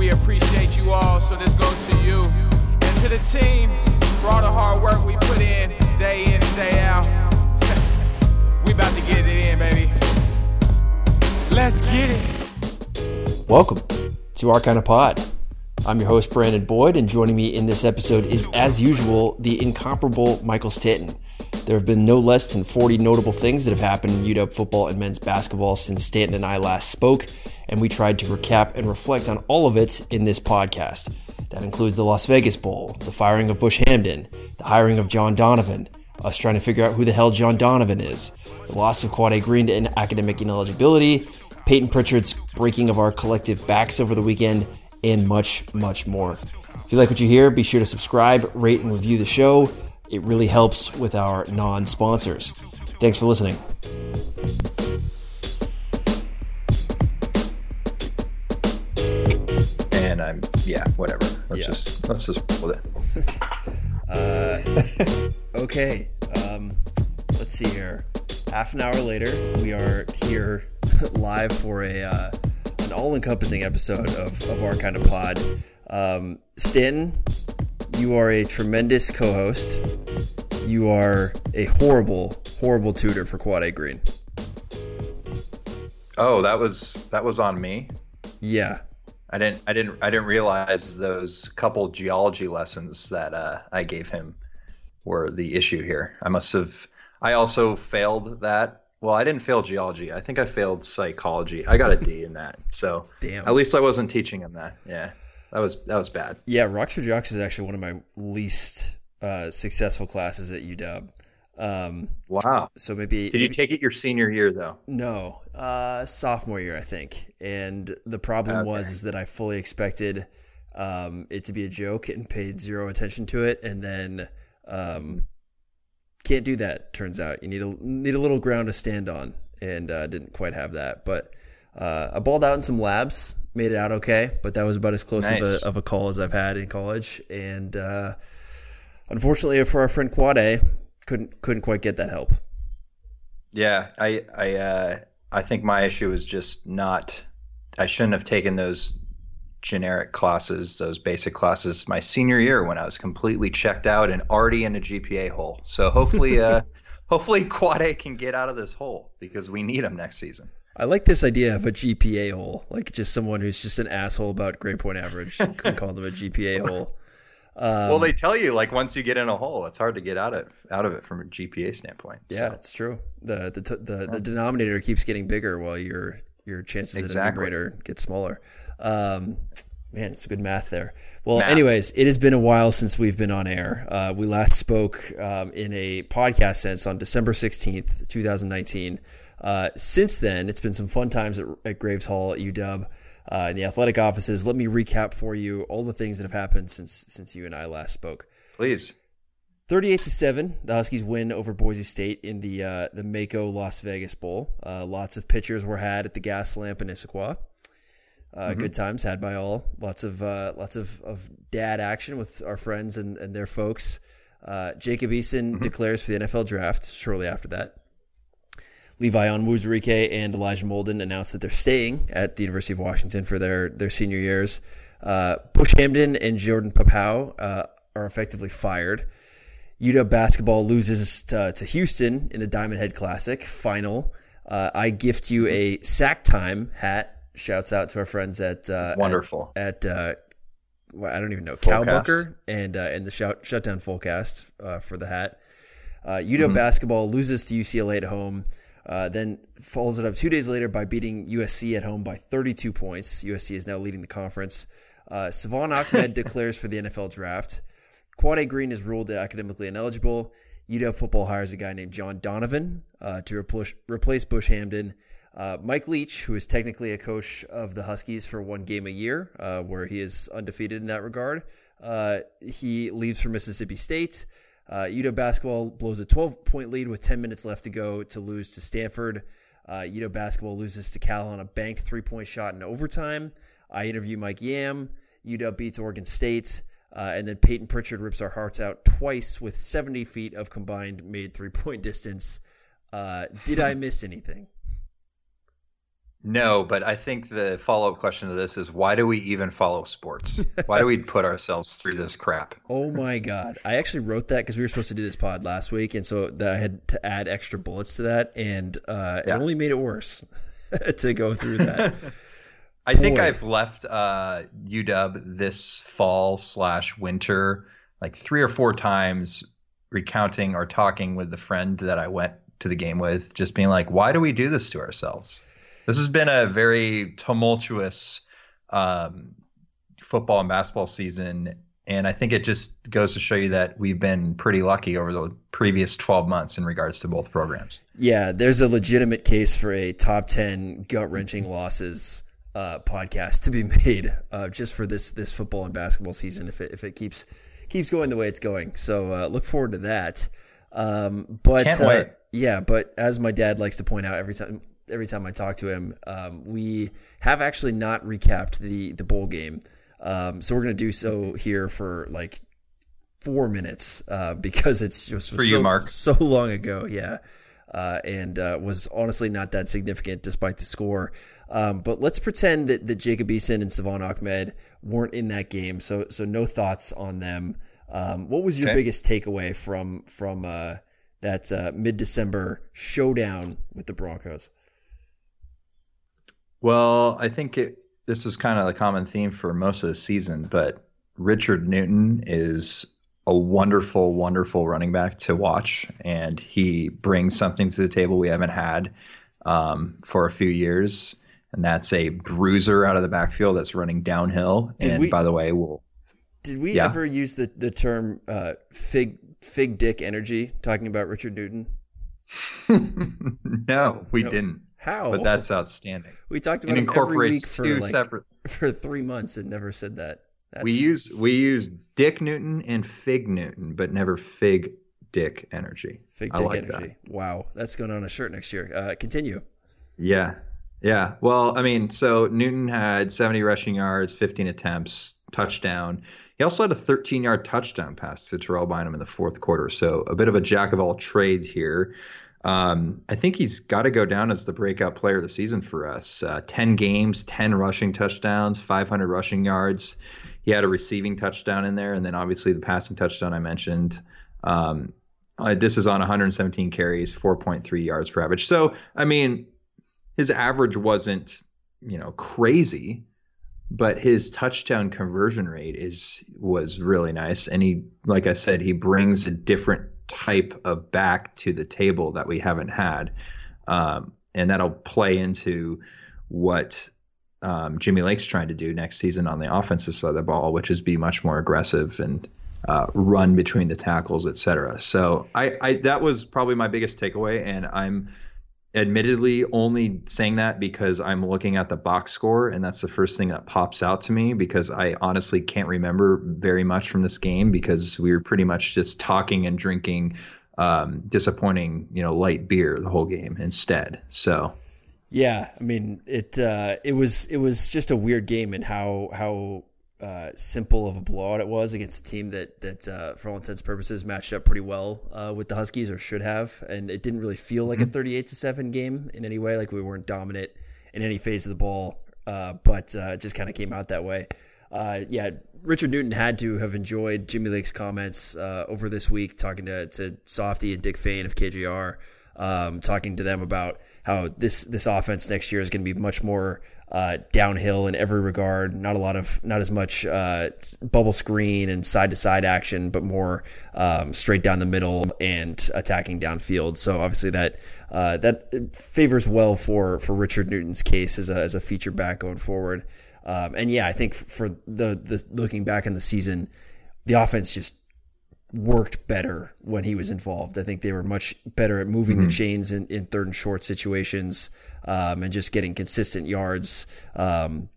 We appreciate you all, so this goes to you. And to the team, for all the hard work we put in, day in and day out. we about to get it in, baby. Let's get it. Welcome to our kind of pod. I'm your host, Brandon Boyd, and joining me in this episode is, as usual, the incomparable Michael Stanton. There have been no less than 40 notable things that have happened in UW football and men's basketball since Stanton and I last spoke, and we tried to recap and reflect on all of it in this podcast. That includes the Las Vegas Bowl, the firing of Bush Hamdan, the hiring of John Donovan, us trying to figure out who the hell John Donovan is, the loss of Quade Green to academic ineligibility, Payton Pritchard's breaking of our collective backs over the weekend, and much, much more. If you like what you hear, be sure to subscribe, rate, and review the show. It really helps with our non sponsors. Thanks for listening. And I'm yeah, whatever. Let's Yeah. just let's just roll with it. Uh, okay, um, let's see here. Half an hour later, we are here live for a uh, an all-encompassing episode of, of our kind of pod. Um, Stanton, you are a tremendous co-host. You are a horrible, horrible tutor for Quade Green. Oh, that was that was on me. Yeah, I didn't I didn't I didn't realize those couple geology lessons that uh, I gave him were the issue here. I must have I also failed that. Well, I didn't fail geology. I think I failed psychology. I got a D in that. So Damn. at least I wasn't teaching him that. Yeah. That was that was bad. yeah. Rocks for Jocks is actually one of my least uh, successful classes at UW. Um, Wow. so maybe Did you take it your senior year though? No, uh, sophomore year, I think. And the problem was is that I fully expected um, it to be a joke and paid zero attention to it, and then um, can't do that. Turns out you need a need a little ground to stand on, and uh, didn't quite have that. But uh, I balled out in some labs, made it out okay, but that was about as close Nice. of a of a call as I've had in college, and uh, unfortunately for our friend Quade, couldn't couldn't quite get that help. Yeah, I I uh, I think my issue is just not. I shouldn't have taken those generic classes, those basic classes, my senior year when I was completely checked out and already in a GPA hole. So hopefully, uh, hopefully Quade can get out of this hole because we need him next season. I like this idea of a GPA hole, like just someone who's just an asshole about grade point average. Can call them a GPA hole. Um, well, they tell you like once you get in a hole, it's hard to get out of out of it from a GPA standpoint. yeah, So, it's true. the the, the the denominator keeps getting bigger while your your chances at a numerator get smaller. Um, man, it's good math there. Well, Math. anyways, it has been a while since we've been on air. Uh, we last spoke um, in a podcast sense on December sixteenth, two thousand nineteen. Uh, since then, it's been some fun times at, at Graves Hall at UW. Uh, in the athletic offices, let me recap for you all the things that have happened since since you and I last spoke. please. 38 to 7 the huskies win over boise state in the uh, the mako las vegas bowl uh, lots of pitchers were had at the gas lamp in issaquah uh, good times had by all lots of uh, lots of, of dad action with our friends and, and their folks uh, jacob eason declares for the nfl draft shortly after that Levi Onwuzurike and Elijah Molden announced that they're staying at the University of Washington for their, their senior years. Uh, Bush Hamdan and Jordan Paopao uh, are effectively fired. UW basketball loses to, to Houston in the Diamond Head Classic final. Uh, I gift you a sack time hat. Shouts out to our friends at uh, Wonderful. at, at uh, well, I don't even know Fullcast. Cowbooker and uh, and the shout shutdown fullcast uh, for the hat. Uh, UW basketball loses to UCLA at home, uh, then follows it up two days later by beating USC at home by 32 points. USC is now leading the conference. Uh, Salvon Ahmed declares for the NFL draft. Quade Green is ruled academically ineligible. UW football hires a guy named John Donovan uh, to replace, replace Bush Hamdan. Uh, Mike Leach, who is technically a coach of the Huskies for one game a year, uh, where he is undefeated in that regard, uh, he leaves for Mississippi State. Uh, UW basketball blows a 12 point lead with 10 minutes left to go to lose to Stanford. Uh, UW basketball loses to Cal on a banked three point shot in overtime. I interview Mike Yam. UW beats Oregon State. Uh, and then Payton Pritchard rips our hearts out twice with 70 feet of combined made three point distance. Uh, did I miss anything? No, but I think the follow up question to this is why do we even follow sports? why do we put ourselves through this crap? Oh my god! I actually wrote that because we were supposed to do this pod last week, and so I had to add extra bullets to that, and uh, yeah. it only made it worse to go through that. I Boy. think I've left uh, UW this fall slash winter like three or four times, recounting or talking with the friend that I went to the game with, just being like, "Why do we do this to ourselves?" This has been a very tumultuous um, football and basketball season. And I think it just goes to show you that we've been pretty lucky over the previous 12 months in regards to both programs. Yeah, there's a legitimate case for a top 10 gut wrenching losses uh, podcast to be made uh, just for this this football and basketball season if it, if it keeps keeps going the way it's going. So uh, look forward to that. Um, but uh, yeah, but as my dad likes to point out every time every time I talk to him. Um, we have actually not recapped the the bowl game, um, so we're gonna do so here for like four minutes uh, because it's just for so, you, Mark. so long ago. Yeah. Uh, and uh, was honestly not that significant despite the score. Um, but let's pretend that, that Jacob Eason and Salvon Ahmed weren't in that game, so so no thoughts on them. Um, what was your okay. biggest takeaway from from uh, that uh, mid December showdown with the Broncos? Well, I think it, this is kind of the common theme for most of the season, but Richard Newton is a wonderful, wonderful running back to watch, and he brings something to the table we haven't had um, for a few years, and that's a bruiser out of the backfield that's running downhill. Did and we, by the way, we'll. Did we yeah. ever use the the term uh, fig fig dick energy talking about Richard Newton? no, we no. didn't. How? But that's outstanding. We talked about it incorporates every week for two like, separate for three months and never said that. That's... We use we use Dick Newton and Fig Newton, but never Fig Dick Energy. Fig Dick like Energy. That. Wow, that's going on a shirt next year. Uh, continue. Yeah, yeah. Well, I mean, so Newton had 70 rushing yards, 15 attempts, touchdown. He also had a 13 yard touchdown pass to Terrell Bynum in the fourth quarter. So a bit of a jack of all trades here. Um, I think he's got to go down as the breakout player of the season for us. Uh, 10 games, 10 rushing touchdowns, 500 rushing yards. He had a receiving touchdown in there, and then obviously the passing touchdown I mentioned. Um, uh, this is on 117 carries, 4.3 yards per average. So, I mean, his average wasn't, you know, crazy, but his touchdown conversion rate is was really nice. And he, like I said, he brings a different type of back to the table that we haven't had. Um, and that'll play into what um, Jimmy Lake's trying to do next season on the offensive side of the ball, which is be much more aggressive and uh, run between the tackles, et cetera. So I, I that was probably my biggest takeaway, and I'm admittedly only saying that because I'm looking at the box score and that's the first thing that pops out to me because I honestly can't remember very much from this game because we were pretty much just talking and drinking um, disappointing, you know, light beer the whole game instead. So yeah, I mean it uh, it was it was just a weird game and how how uh, simple of a blowout it was against a team that that uh, for all intents and purposes matched up pretty well uh, with the Huskies or should have, and it didn't really feel like mm-hmm. a thirty-eight to seven game in any way. Like we weren't dominant in any phase of the ball, uh, but uh, it just kind of came out that way. Uh, yeah, Richard Newton had to have enjoyed Jimmy Lake's comments over this week, talking to to Softy and Dick Fain of KJR, um, talking to them about how this this offense next year is going to be much more uh, downhill in every regard. Not a lot of, not as much uh, bubble screen and side to side action, but more um, straight down the middle and attacking downfield. So obviously that uh, that favors well for for Richard Newton's case as a as a feature back going forward. Um, and yeah, I think for the the looking back in the season, the offense just worked better when he was involved. I think they were much better at moving mm-hmm. the chains in, in, third and short situations um, and just getting consistent yards. Um,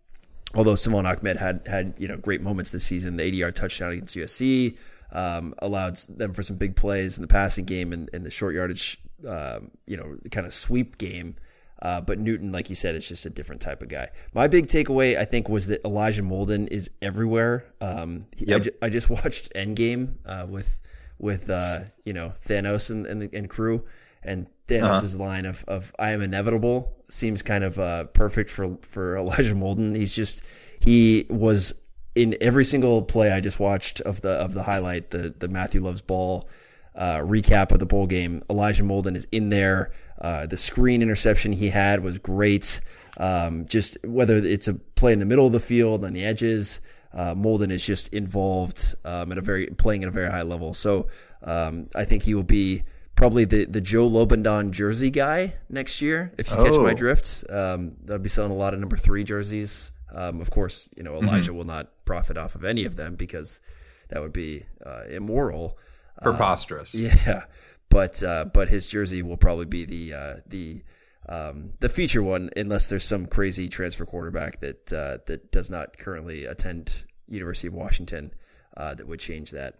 although Salvon Ahmed had had you know great moments this season, the 80 yard touchdown against USC um, allowed them for some big plays in the passing game and, and the short yardage, uh, you know, kind of sweep game. Uh, but Newton, like you said, is just a different type of guy. My big takeaway, I think, was that Elijah Molden is everywhere. Um, yep. I, ju- I, just watched Endgame uh, with with uh, you know Thanos and, and, and crew, And Thanos' uh-huh. line of, of "I am inevitable" seems kind of uh, perfect for for Elijah Molden. He's just he was in every single play I just watched of the of the highlight, the the Matthew Loves ball uh, recap of the bowl game. Elijah Molden is in there. Uh, the screen interception he had was great. Um, just whether it's a play in the middle of the field on the edges, uh, Molden is just involved um, at a very playing at a very high level. So um, I think he will be probably the, the Joe Lobendahn jersey guy next year. If you oh. catch my oh. drift, um, they'll be selling a lot of number three jerseys. Um, of course, you know mm-hmm. Elijah mm-hmm. will not profit off of any of them because that would be uh, immoral, preposterous. Uh, yeah, but uh, but his jersey will probably be the uh, the um, the feature one, unless there's some crazy transfer quarterback that uh, that does not currently attend University of Washington uh, that would change that.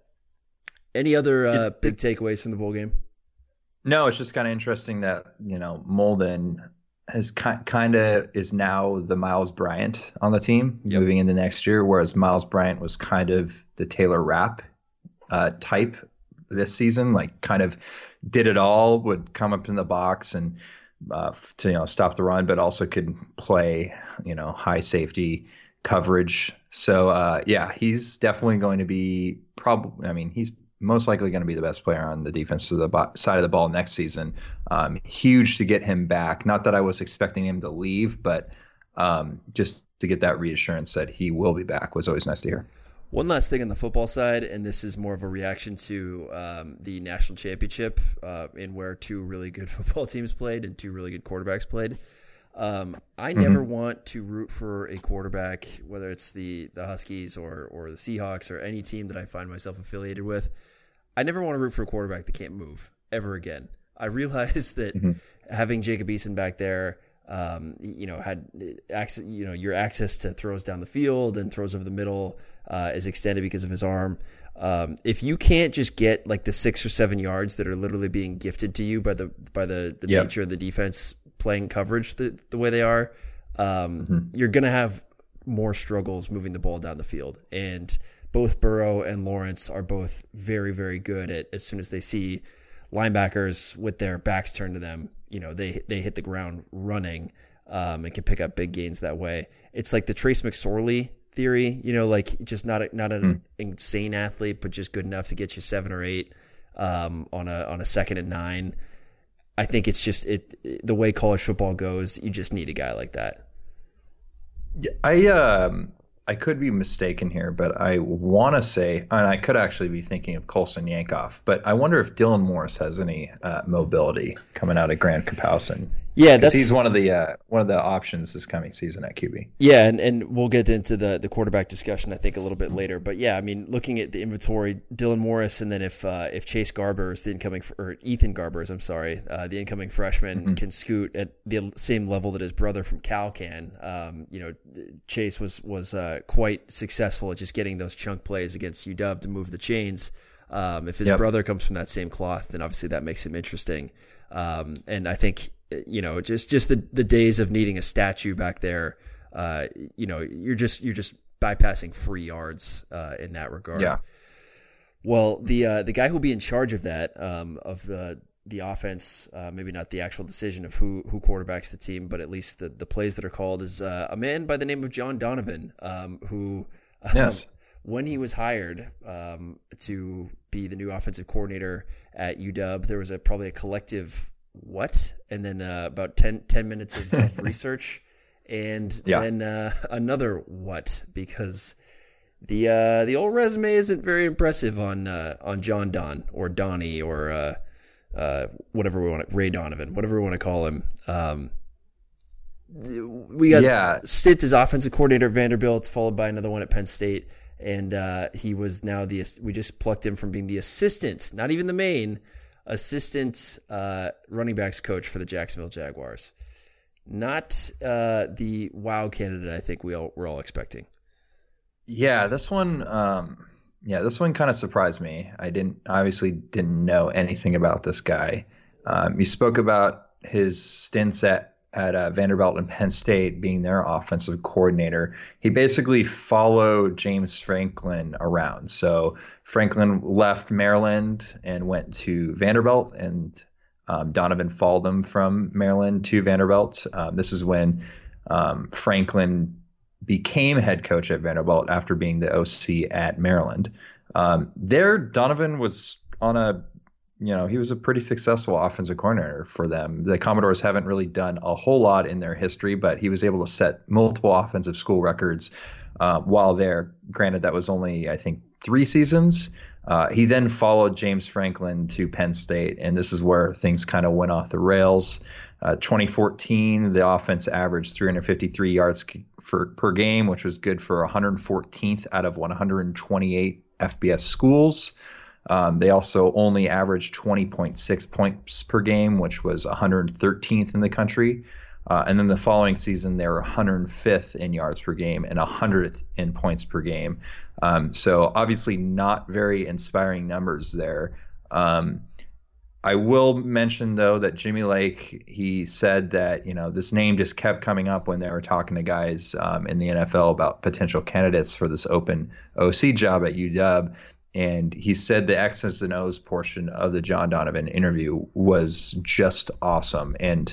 Any other uh, big takeaways from the bowl game? No, it's just kind of interesting that you know Molden has ki- kind of is now the Miles Bryant on the team yep. moving into next year, whereas Miles Bryant was kind of the Taylor Rapp uh, type this season, like kind of did it all, would come up in the box and uh, to you know stop the run, but also could play you know high safety coverage. So uh, yeah, he's definitely going to be probably. I mean, he's most likely going to be the best player on the defense to the bo- side of the ball next season. Um, huge to get him back. Not that I was expecting him to leave, but um, just to get that reassurance that he will be back was always nice to hear. One last thing on the football side, and this is more of a reaction to um, the national championship, uh, in where two really good football teams played and two really good quarterbacks played. Um, I mm-hmm. never want to root for a quarterback, whether it's the the Huskies or or the Seahawks or any team that I find myself affiliated with. I never want to root for a quarterback that can't move ever again. I realize that mm-hmm. having Jacob Eason back there um, you know, had access, you know, your access to throws down the field and throws over the middle uh, is extended because of his arm. Um, if you can't just get like the six or seven yards that are literally being gifted to you by the by the, the yep. nature of the defense playing coverage the, the way they are, um, mm-hmm. you're gonna have more struggles moving the ball down the field. And both Burrow and Lawrence are both very very good at as soon as they see linebackers with their backs turned to them you know they they hit the ground running um, and can pick up big gains that way. It's like the Trace McSorley theory, you know, like just not a, not an mm. insane athlete, but just good enough to get you seven or eight um, on a on a second and nine. I think it's just it, it the way college football goes. You just need a guy like that. Yeah, I um I could be mistaken here, but I want to say, and I could actually be thinking of Colson Yankoff, but I wonder if Dylan Morris has any uh, mobility coming out of Graham-Kapowsin. Yeah, that's he's one of the uh, one of the options this coming season at QB. Yeah, and, and we'll get into the the quarterback discussion I think a little bit later. But yeah, I mean, looking at the inventory, Dylan Morris, and then if uh, if Chase Garber is the incoming or Ethan Garbers, I'm sorry, uh, the incoming freshman mm-hmm. can scoot at the same level that his brother from Cal can. Um, you know, Chase was was uh, quite successful at just getting those chunk plays against UW to move the chains. Um, if his yep. brother comes from that same cloth, then obviously that makes him interesting. Um, and I think you know, just just the the days of needing a statue back there. Uh, you know, you're just you're just bypassing free yards uh, in that regard. Yeah. Well, the uh, the guy who'll be in charge of that um, of the the offense, uh, maybe not the actual decision of who who quarterbacks the team, but at least the the plays that are called is uh, a man by the name of John Donovan, um, who um, yes. when he was hired um, to be the new offensive coordinator at UW, there was a probably a collective what? And then uh, about 10, 10 minutes of, of research, and yeah. then uh, another what because the uh, the old resume isn't very impressive on uh, on John Don or Donnie or uh, uh, whatever we want to, Ray Donovan, whatever we want to call him. Um, we got yeah. stint as offensive coordinator at Vanderbilt, followed by another one at Penn State, and uh, he was now the we just plucked him from being the assistant, not even the main assistant uh, running backs coach for the Jacksonville Jaguars. Not uh, the wow candidate I think we all, we're all expecting. Yeah, this one. Um, yeah, this one kind of surprised me. I didn't obviously didn't know anything about this guy. Um, you spoke about his stints at at uh, Vanderbilt and Penn State, being their offensive coordinator, he basically followed James Franklin around. So Franklin left Maryland and went to Vanderbilt, and um, Donovan followed them from Maryland to Vanderbilt. Um, this is when um, Franklin became head coach at Vanderbilt after being the OC at Maryland. Um, there, Donovan was on a you know, he was a pretty successful offensive coordinator for them. The Commodores haven't really done a whole lot in their history, but he was able to set multiple offensive school records uh, while there. Granted, that was only, I think, three seasons. Uh, he then followed James Franklin to Penn State, and this is where things kind of went off the rails. Uh, 2014, the offense averaged 353 yards for, per game, which was good for 114th out of 128 FBS schools. Um, they also only averaged 20.6 points per game, which was 113th in the country. Uh, and then the following season, they were 105th in yards per game and 100th in points per game. Um, so obviously, not very inspiring numbers there. Um, I will mention though that Jimmy Lake, he said that you know this name just kept coming up when they were talking to guys um, in the NFL about potential candidates for this open OC job at UW, and he said the X's and O's portion of the John Donovan interview was just awesome. And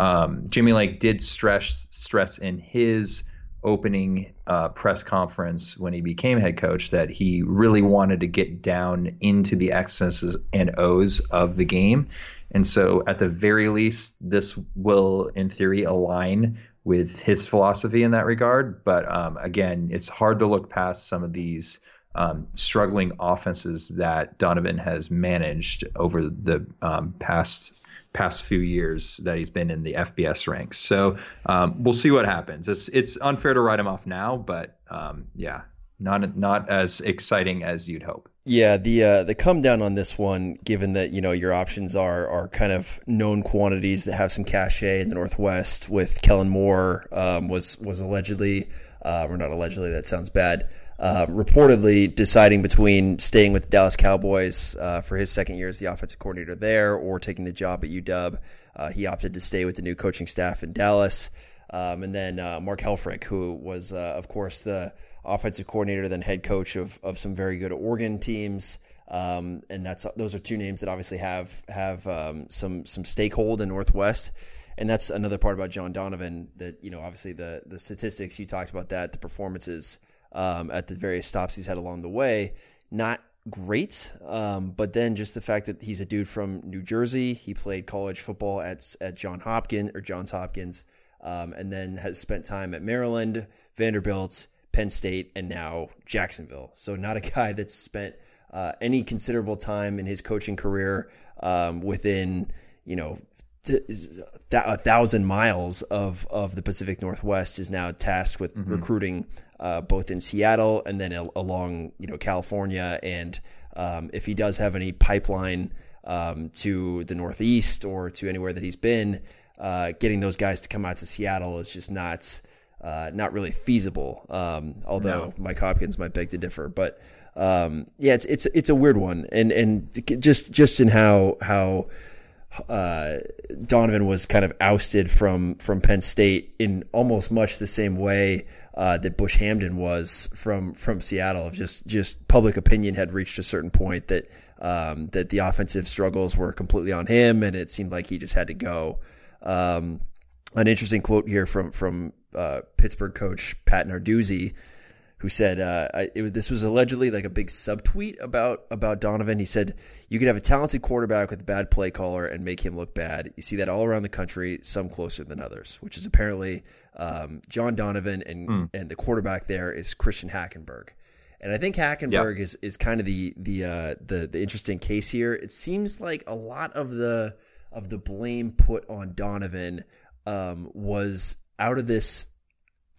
um, Jimmy Lake did stress stress in his opening uh, press conference when he became head coach that he really wanted to get down into the X's and O's of the game. And so, at the very least, this will, in theory, align with his philosophy in that regard. But um, again, it's hard to look past some of these um, struggling offenses that Donovan has managed over the um, past past few years that he's been in the FBS ranks. So um, we'll see what happens. It's it's unfair to write him off now, but um, yeah, not not as exciting as you'd hope. Yeah, the uh, the come down on this one, given that you know your options are are kind of known quantities that have some cachet in the Northwest. With Kellen Moore um, was was allegedly, uh, or not allegedly, that sounds bad uh, reportedly deciding between staying with the Dallas Cowboys uh, for his second year as the offensive coordinator there or taking the job at UW. Uh, he opted to stay with the new coaching staff in Dallas. Um, and then uh, Mark Helfrich, who was, uh, of course, the offensive coordinator, then head coach of, of some very good Oregon teams. Um, and that's those are two names that obviously have have um, some some stakehold in Northwest and that's another part about John Donovan that you know obviously the the statistics you talked about that the performances um, at the various stops he's had along the way. Not great, um, but then just the fact that he's a dude from New Jersey. He played college football at at John Hopkins or Johns Hopkins, um, and then has spent time at Maryland, Vanderbilt, Penn State, and now Jacksonville. So not a guy that's spent uh, any considerable time in his coaching career um, within you know a thousand miles of of the Pacific Northwest is now tasked with mm-hmm. recruiting uh, both in Seattle and then along you know California. And um, if he does have any pipeline um, to the Northeast or to anywhere that he's been, uh, getting those guys to come out to Seattle is just not uh, not really feasible. Um, although no. Mike Hopkins might beg to differ, but um, yeah, it's it's it's a weird one, and and just just in how how uh, Donovan was kind of ousted from from Penn State in almost much the same way uh, that Bush Hamdan was from from Seattle. Just just public opinion had reached a certain point that um, that the offensive struggles were completely on him, and it seemed like he just had to go. Um, an interesting quote here from from uh, Pittsburgh coach Pat Narduzzi who said uh, it, this was allegedly like a big subtweet about about Donovan. He said you could have a talented quarterback with a bad play caller and make him look bad. You see that all around the country, some closer than others, which is apparently um, John Donovan and mm. and the quarterback there is Christian Hackenberg. And I think Hackenberg yep. is, is kind of the the, uh, the the interesting case here. It seems like a lot of the of the blame put on Donovan um, was out of this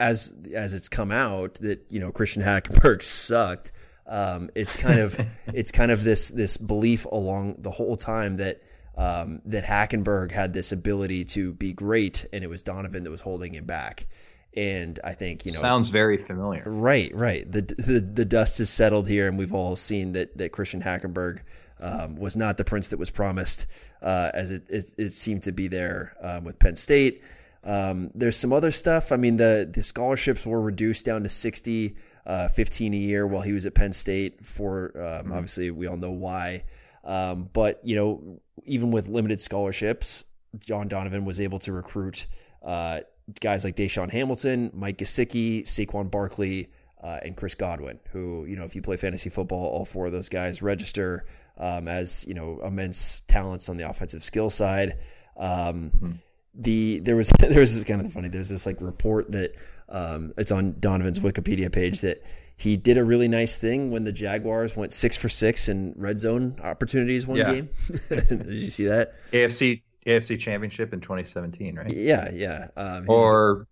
as as it's come out that you know Christian Hackenberg sucked. Um, it's kind of it's kind of this this belief along the whole time that um, that Hackenberg had this ability to be great, and it was Donovan that was holding him back. And I think you know sounds very familiar. Right, right. The the, the dust has settled here, and we've all seen that that Christian Hackenberg um, was not the prince that was promised, uh, as it, it, it seemed to be there um, with Penn State. Um, there's some other stuff. I mean, the the scholarships were reduced down to 60, uh, 15 a year while he was at Penn State. For um, mm-hmm. obviously, we all know why. Um, but you know, even with limited scholarships, John Donovan was able to recruit uh, guys like DaeSean Hamilton, Mike Gesicki, Saquon Barkley, uh, and Chris Godwin, who, you know, if you play fantasy football, all four of those guys register um, as, you know, immense talents on the offensive skill side. Um, mm-hmm. The there was there was this kind of funny. There's this like report that um, it's on Donovan's Wikipedia page that he did a really nice thing when the Jaguars went six for six in red zone opportunities one yeah. game. did you see that? AFC AFC Championship in 2017, right? Yeah, yeah. Um, or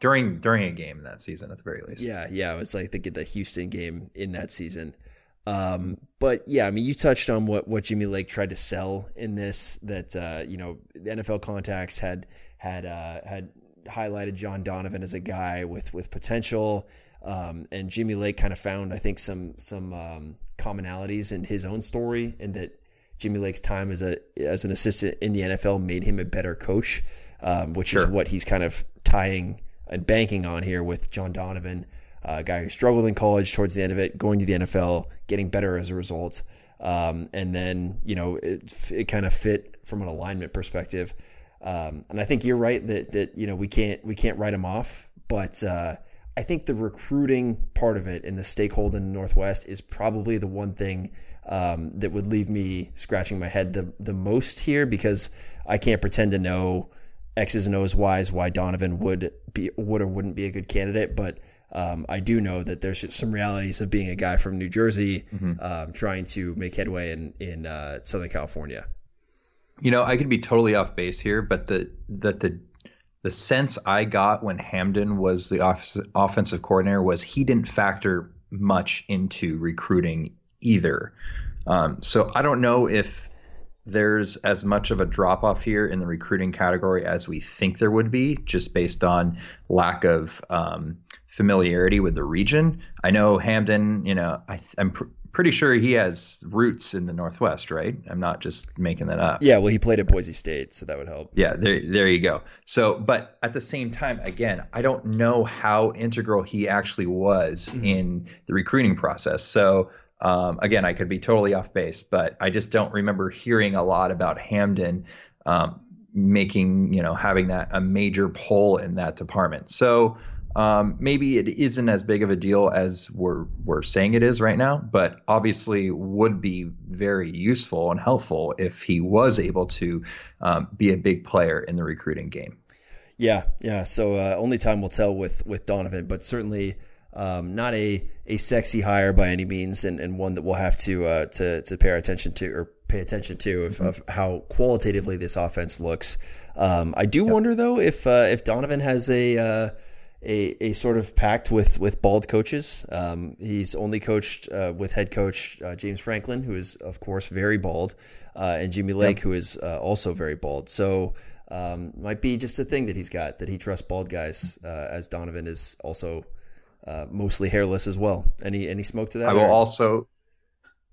during during a game in that season at the very least. Yeah, yeah, it was like the the Houston game in that season. Um, but yeah, I mean, you touched on what what Jimmy Lake tried to sell in this. That uh, you know, the NFL contacts had had uh, had highlighted John Donovan as a guy with with potential. Um, and Jimmy Lake kind of found, I think, some some um, commonalities in his own story, and that Jimmy Lake's time as a as an assistant in the NFL made him a better coach, um, which sure. is what he's kind of tying and banking on here with John Donovan, a guy who struggled in college towards the end of it, going to the NFL, getting better as a result. Um, and then, you know, it, it kind of fit from an alignment perspective. Um, and I think you're right that, that, you know, we can't, we can't write him off, but, uh, I think the recruiting part of it and the stakeholder in the Northwest is probably the one thing um, that would leave me scratching my head the the most here because I can't pretend to know X's and O's Y's why Donovan would be would or wouldn't be a good candidate, but um, I do know that there's some realities of being a guy from New Jersey mm-hmm. um, trying to make headway in in uh, Southern California. You know, I could be totally off base here, but the that the the sense I got when Hamdan was the off- offensive coordinator was he didn't factor much into recruiting either. Um, so I don't know if there's as much of a drop off here in the recruiting category as we think there would be, just based on lack of um, familiarity with the region. I know Hamdan, you know, I, am pr- pretty sure he has roots in the Northwest, right? I'm not just making that up. Yeah, well, he played at Boise State, so that would help. Yeah, there, there you go. So, but at the same time, again, I don't know how integral he actually was mm-hmm. in the recruiting process. So, um, again, I could be totally off base, but I just don't remember hearing a lot about Hamdan um, making, you know, having that a major pull in that department. So um, maybe it isn't as big of a deal as we're we're saying it is right now, but obviously would be very useful and helpful if he was able to um, be a big player in the recruiting game. Yeah, yeah. So uh, only time will tell with with Donovan, but certainly um, not a, a sexy hire by any means, and, and one that we'll have to uh, to to pay attention to or pay attention to of, mm-hmm. of how qualitatively this offense looks. Um, I do yep. wonder though if uh, if Donovan has a, uh, a a sort of pact with with bald coaches. Um, he's only coached uh, with head coach uh, James Franklin, who is of course very bald, uh, and Jimmy Lake, yep. who is also very bald. So. Um, might be just a thing that he's got that he trusts bald guys, as Donovan is also uh, mostly hairless as well. Any any smoke to that? I will or? also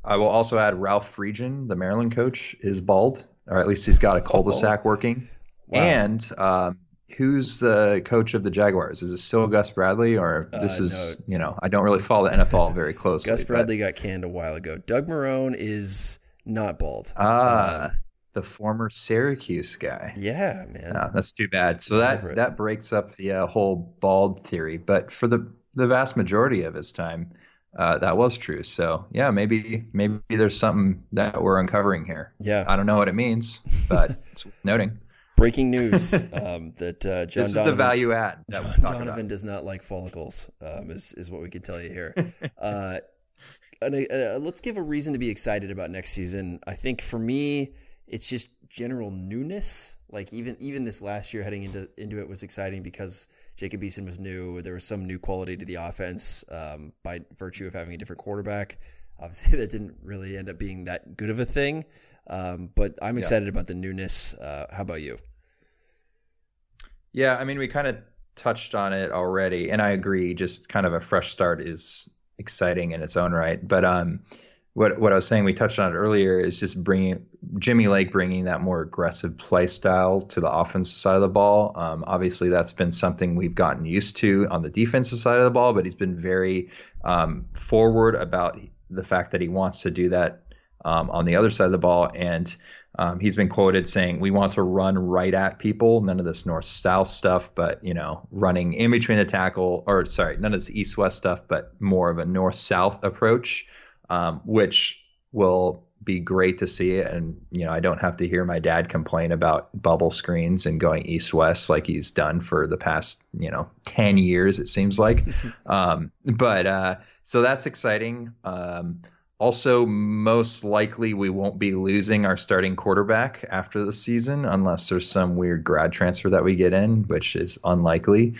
I will also add Ralph Friedgen, the Maryland coach, is bald, or at least he's got a cul-de-sac oh. working. Wow. And um, who's the coach of the Jaguars? Is it still Gus Bradley, or uh, this uh, is no. you know I don't really follow the NFL very closely. Gus Bradley but... got canned a while ago. Doug Marrone is not bald. Ah. Um, the former Syracuse guy. Yeah, man. No, that's too bad. So that that breaks up the uh, whole bald theory. But for the the vast majority of his time, uh, that was true. So yeah, maybe maybe there's something that we're uncovering here. Yeah, I don't know what it means, but it's noting. Breaking news um, that uh, John this Donovan, is the value add. That John Donovan about. does not like follicles. Um, is is what we can tell you here. uh, and, uh, let's give a reason to be excited about next season. I think for me, it's just general newness. Like even even this last year heading into into it was exciting because Jacob Eason was new. There was some new quality to the offense um, by virtue of having a different quarterback. Obviously, that didn't really end up being that good of a thing. Um, but I'm excited yeah. about the newness. Uh, how about you? Yeah, I mean, we kind of touched on it already, and I agree. Just kind of a fresh start is exciting in its own right. But um, what what I was saying, we touched on it earlier, is just bringing Jimmy Lake bringing that more aggressive play style to the offensive side of the ball. Um, obviously, that's been something we've gotten used to on the defensive side of the ball, but he's been very um, forward about the fact that he wants to do that um, on the other side of the ball. And um, he's been quoted saying, "We want to run right at people. None of this north-south stuff, but you know, running in between the tackle, or sorry, none of this east-west stuff, but more of a north-south approach, um, which will be great to see it. And you know, I don't have to hear my dad complain about bubble screens and going east-west like he's done for the past you know ten years. It seems like, um, but uh, so that's exciting." Um, also, most likely we won't be losing our starting quarterback after the season unless there's some weird grad transfer that we get in, which is unlikely.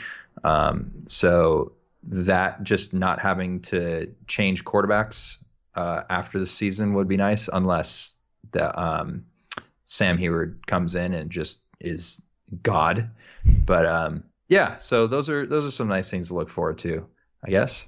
Um, so that just not having to change quarterbacks uh, after the season would be nice, unless the um, Sam Huard comes in and just is God. But um, yeah, so those are those are some nice things to look forward to, I guess.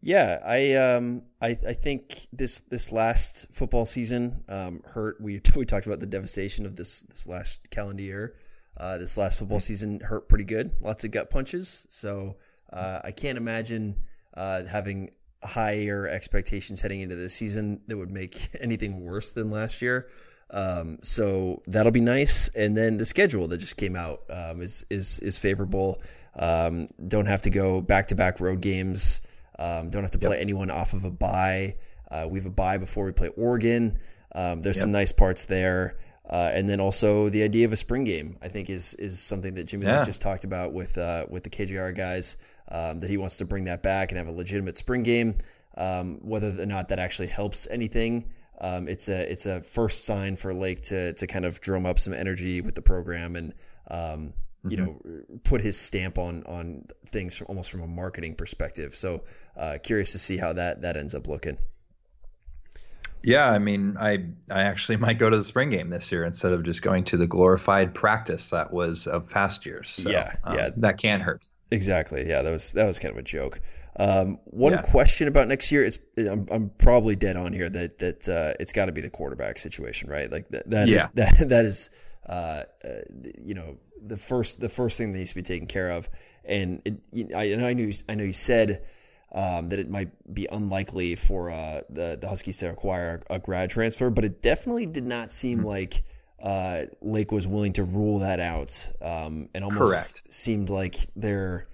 Yeah, I um I I think this this last football season um hurt. We we talked about the devastation of this this last calendar year. Uh, this last football season hurt pretty good. Lots of gut punches. So uh, I can't imagine uh, having higher expectations heading into this season that would make anything worse than last year. Um, so that'll be nice. And then the schedule that just came out um, is is is favorable. Um, don't have to go back to back road games. Um, don't have to play yep. anyone off of a bye. Uh, we have a bye before we play Oregon. Um, there's yep. some nice parts there. Uh, and then also the idea of a spring game, I think, is is something that Jimmy yeah. just talked about with uh, with the KJR guys. Um, that he wants to bring that back and have a legitimate spring game. Um, whether or not that actually helps anything, um, it's a it's a first sign for Lake to to kind of drum up some energy with the program and um, you mm-hmm. know put his stamp on on things from, almost from a marketing perspective. So uh, curious to see how that that ends up looking. Yeah, I mean, I I actually might go to the spring game this year instead of just going to the glorified practice that was of past years. So, yeah, um, yeah, that can hurt. Exactly. Yeah, that was that was kind of a joke. Um, one yeah. question about next year, it's I'm, I'm probably dead on here that that uh, it's got to be the quarterback situation, right? Like that that yeah. is, that that is uh, uh, you know the first the first thing that needs to be taken care of. And it, I, I knew I know you said um, that it might be unlikely for uh, the the Huskies to acquire a, a, grad transfer, but it definitely did not seem mm-hmm. like uh, Lake was willing to rule that out. Um, and almost Correct. seemed like they're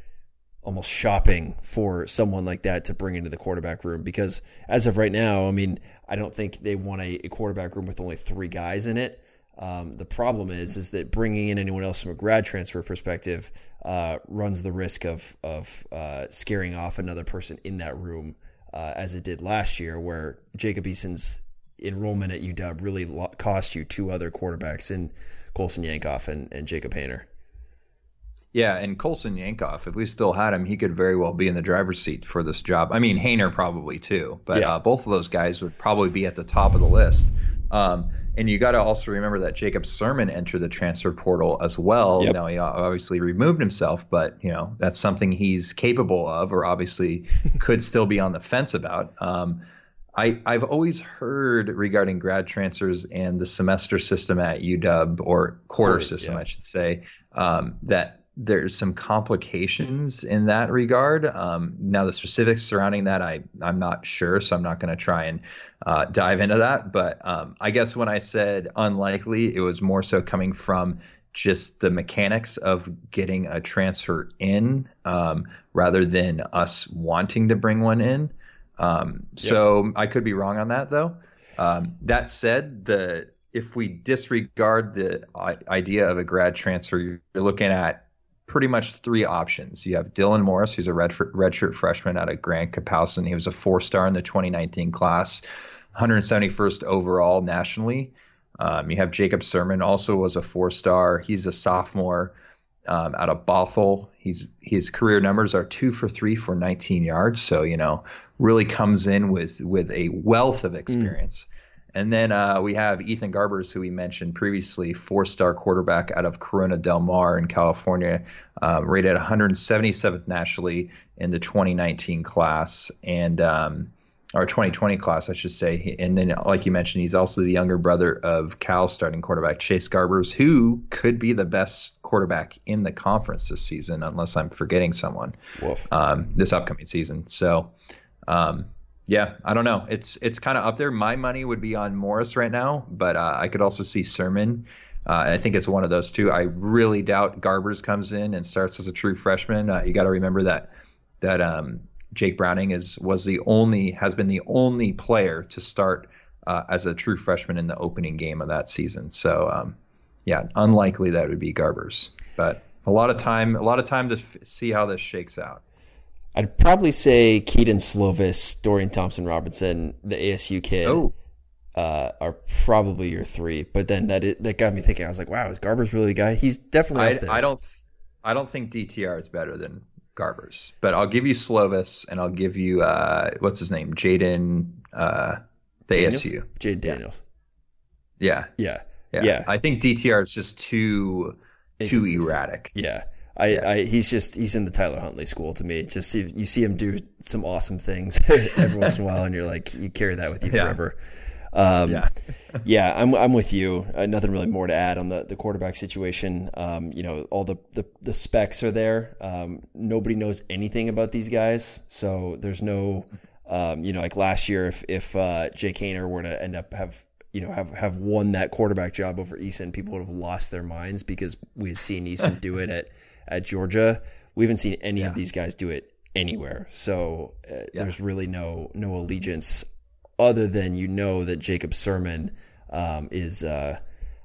almost shopping for someone like that to bring into the quarterback room because as of right now, I mean, I don't think they want a, a quarterback room with only three guys in it. Um, the problem is, is that bringing in anyone else from a grad transfer perspective uh, runs the risk of of uh, scaring off another person in that room, uh, as it did last year, where Jacob Eason's enrollment at UW really cost you two other quarterbacks in Colson Yankoff and, and Jacob Haener. Yeah, and Colson Yankoff, if we still had him, he could very well be in the driver's seat for this job. I mean, Haener probably too, but yeah. uh, both of those guys would probably be at the top of the list. Um, and you got to also remember that Jacob Sirmon entered the transfer portal as well. Yep. Now he obviously removed himself, but you know that's something he's capable of, or obviously could still be on the fence about. Um, I, I've always heard regarding grad transfers and the semester system at UW or quarter system, yeah. I should say, um, that there's some complications in that regard. Um, now, the specifics surrounding that, I I'm not sure, so I'm not going to try and uh, dive into that. But um, I guess when I said unlikely, it was more so coming from just the mechanics of getting a transfer in, um, rather than us wanting to bring one in. Um, yep. So I could be wrong on that, though. Um, that said, the if we disregard the idea of a grad transfer, you're looking at pretty much three options. You have Dylan Morris, who's a red redshirt freshman out of Graham-Kapowsin. He was a four star in the 2019 class, 171st overall nationally. Um, you have Jacob Sirmon, also was a four star. He's a sophomore um, out of Bothell. He's his career numbers are two for three for 19 yards. So you know, really comes in with with a wealth of experience. Mm. And then uh, we have Ethan Garbers, who we mentioned previously, four star quarterback out of Corona Del Mar in California, uh, rated 177th nationally in the 2019 class and um, or 2020 class, I should say. And then, like you mentioned, he's also the younger brother of Cal starting quarterback Chase Garbers, who could be the best quarterback in the conference this season, unless I'm forgetting someone um, this upcoming season. So, um, yeah, I don't know. It's it's kind of up there. My money would be on Morris right now, but uh, I could also see Sirmon. Uh, I think it's one of those two. I really doubt Garbers comes in and starts as a true freshman. Uh, you got to remember that that um, Jake Browning is was the only has been the only player to start uh, as a true freshman in the opening game of that season. So um, yeah, unlikely that would be Garbers, but a lot of time a lot of time to f- see how this shakes out. I'd probably say Kedon Slovis, Dorian Thompson Robinson, the ASU kid. Oh. Uh, are probably your three, but then that it, that got me thinking. I was like, "Wow, is Garbers really the guy?" He's definitely I, there. I don't I don't think DTR is better than Garbers, but I'll give you Slovis and I'll give you uh, what's his name, Jayden, uh, the Daniels? ASU. Jayden Daniels. Yeah, Yeah. yeah, Yeah. I think DTR is just too too erratic. Yeah. I, I he's just he's in the Tyler Huntley school to me. Just see, you see him do some awesome things every once in a while, and you're like you carry that with you Yeah. forever. Um, Yeah. yeah, I'm I'm with you. Uh, nothing really more to add on the, the quarterback situation. Um, you know, all the, the, the specs are there. Um, nobody knows anything about these guys, so there's no, um, you know, like last year, if if uh, Jake Haener were to end up have you know have have won that quarterback job over Eason, people would have lost their minds because we had seen Eason do it at at Georgia. We haven't seen any of these guys do it anywhere. So uh, there's really no no allegiance other than you know that Jacob Sirmon um, is uh,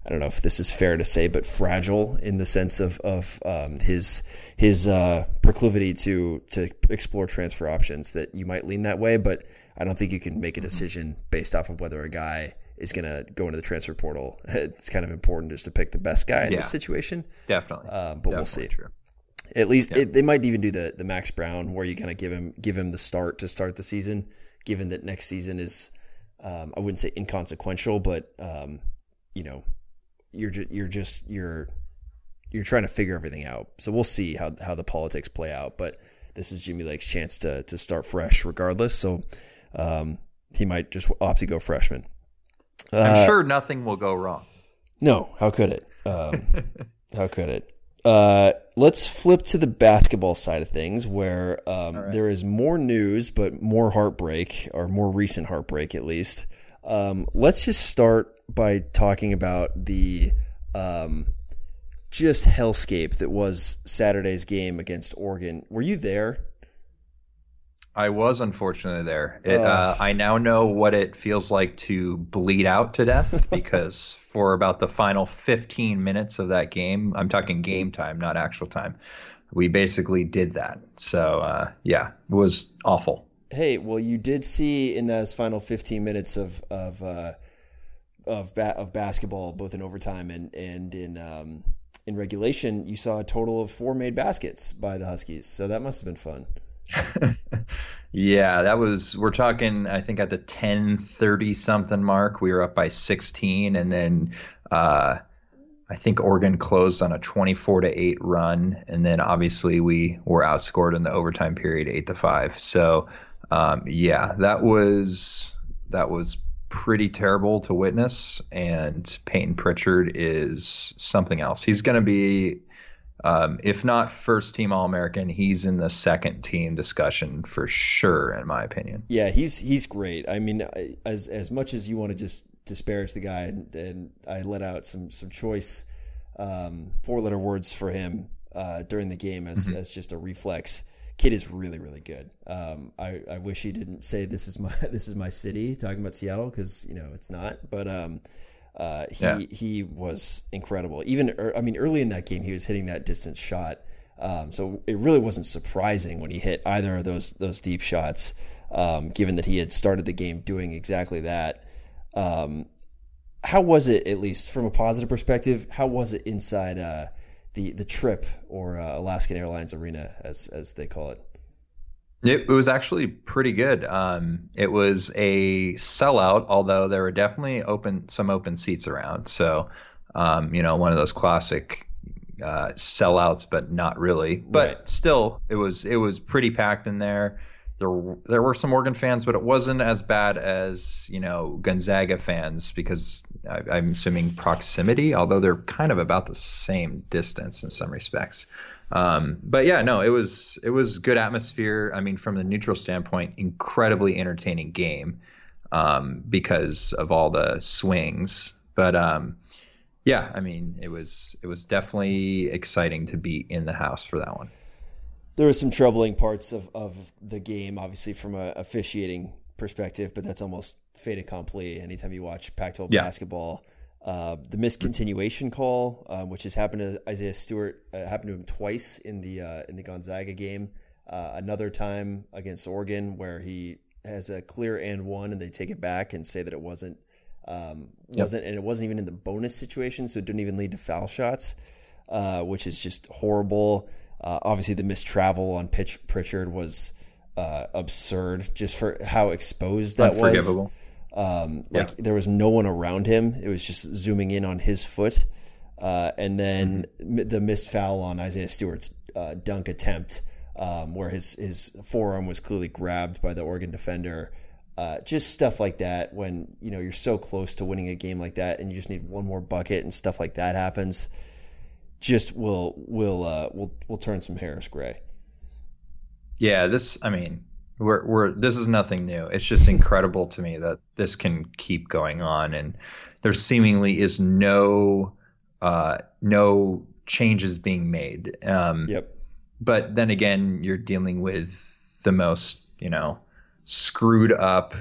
I don't know if this is fair to say, but fragile in the sense of of um, his his uh, proclivity to to explore transfer options. That you might lean that way, but I don't think you can make a decision based off of whether a guy is going to go into the transfer portal. It's kind of important just to pick the best guy in Yeah. this situation. Definitely. Uh, but we'll see. True. At least it, they might even do the the Max Browne where you kind of give him give him the start to start the season, given that next season is um, I wouldn't say inconsequential, but um, you know you're ju- you're just you're you're trying to figure everything out. So we'll see how how the politics play out. But this is Jimmy Lake's chance to to start fresh, regardless. So um, he might just opt to go freshman. I'm Uh, sure nothing will go wrong. no, how could it? Um, how could it? Uh, let's flip to the basketball side of things, where um, there is more news, but more heartbreak, or more recent heartbreak at least. Um, let's just start by talking about the um, just hellscape that was Saturday's game against Oregon. Were you there? I was unfortunately there. It, uh, I now know what it feels like to bleed out to death because for about the final 15 minutes of that game, I'm talking game time, not actual time, we basically did that. So, uh, yeah, it was awful. Hey, well, you did see in those final 15 minutes of of uh, of ba- of basketball, both in overtime and and in um, in regulation, you saw a total of four made baskets by the Huskies. So that must have been fun. Yeah, that was we're talking I think at the 10:30 something mark, we were up by 16 and then uh I think Oregon closed on a 24 to 8 run and then obviously we were outscored in the overtime period 8 to 5. So um yeah, that was that was pretty terrible to witness and Payton Pritchard is something else. He's going to be um, if not first team All American, he's in the second team discussion for sure, in my opinion. Yeah, he's he's great. I mean, as as much as you want to just disparage the guy, and, and I let out some some choice um, four letter words for him uh, during the game as as just a reflex. Kid is really really good. Um, I I wish he didn't say this is my this is my city talking about Seattle because you know it's not, but. Uh, he Yeah. he was incredible. Even I mean, early in that game, he was hitting that distance shot. Um, so it really wasn't surprising when he hit either of those those deep shots, um, given that he had started the game doing exactly that. Um, how was it, at least from a positive perspective? How was it inside uh, the the trip or uh, Alaskan Airlines Arena, as as they call it? It, it was actually pretty good. Um, it was a sellout, although there were definitely open some open seats around. So, um, you know, one of those classic uh, sellouts, but not really. But Right. still, it was it was pretty packed in there. there there were some Oregon fans, but it wasn't as bad as you know Gonzaga fans because I, am assuming proximity, although they're kind of about the same distance in some respects. Um, but yeah, no, it was it was good atmosphere. I mean, from the neutral standpoint, incredibly entertaining game um, because of all the swings. But um, yeah, I mean, it was it was definitely exciting to be in the house for that one there were some troubling parts of, of the game, obviously from a officiating perspective, but that's almost fait accompli anytime you watch Pac-12 yeah. basketball. Uh, the miscontinuation call, um, which has happened to Isaiah Stewart, uh, happened to him twice in the uh, in the Gonzaga game. Uh, another time against Oregon, where he has a clear and one, and they take it back and say that it wasn't um, wasn't, and it wasn't even in the bonus situation, so it didn't even lead to foul shots, uh, which is just horrible. Uh, obviously, the missed travel on Pitch Pritchard was uh, absurd, just for how exposed that was. Um, like yeah. there was no one around him; it was just zooming in on his foot, uh, and then mm-hmm. the missed foul on Isaiah Stewart's uh, dunk attempt, um, where his his forearm was clearly grabbed by the Oregon defender. Uh, just stuff like that when you know you're so close to winning a game like that and you just need one more bucket and stuff like that happens just will will uh, will will turn some hairs gray. Yeah, this. I mean, we're we're this is nothing new. It's just incredible to me that this can keep going on, and there seemingly is no uh, no changes being made. Um, yep. But then again, you're dealing with the most you know screwed up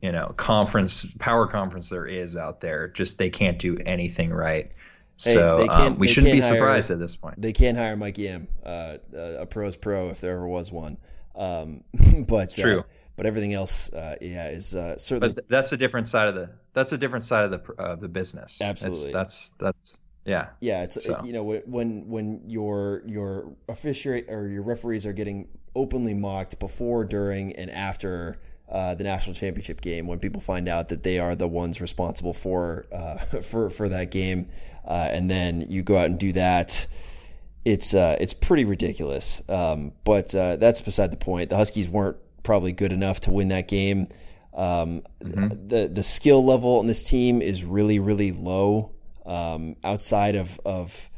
you know conference power conference there is out there. Just they can't do anything right. So um, we shouldn't be surprised hire, at this point. They can't hire Mike Yam, uh, a pro's pro, if there ever was one. Um, but it's true. Uh, but everything else, uh, yeah, is uh, certainly. But that's a different side of the. That's a different side of the the business. Absolutely. It's, that's that's yeah. Yeah, it's so. you know when when your your officiate or your referees are getting openly mocked before, during, and after uh, the national championship game when people find out that they are the ones responsible for uh, for for that game, uh, and then you go out and do that. It's uh, it's pretty ridiculous, um, but uh, that's beside the point. The Huskies weren't probably good enough to win that game. Um, mm-hmm. The the skill level on this team is really really low. Um, outside of of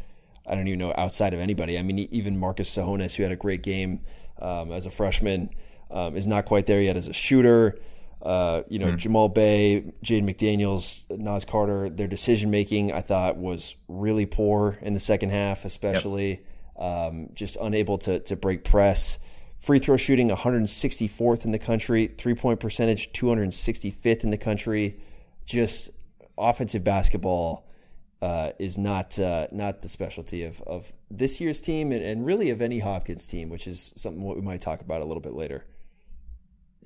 I don't even know outside of anybody. I mean, even Marcus Tsohonis, who had a great game um, as a freshman um, is not quite there yet as a shooter. Uh, you know, mm. Jamal Bey, Jaden McDaniels, Naz Carter, their decision making I thought was really poor in the second half, especially yep. um, just unable to to break press. Free throw shooting 164th in the country, three point percentage 265th in the country. Just offensive basketball uh, is not uh, not the specialty of, of this year's team and, and really of any Hopkins team, which is something what we might talk about a little bit later.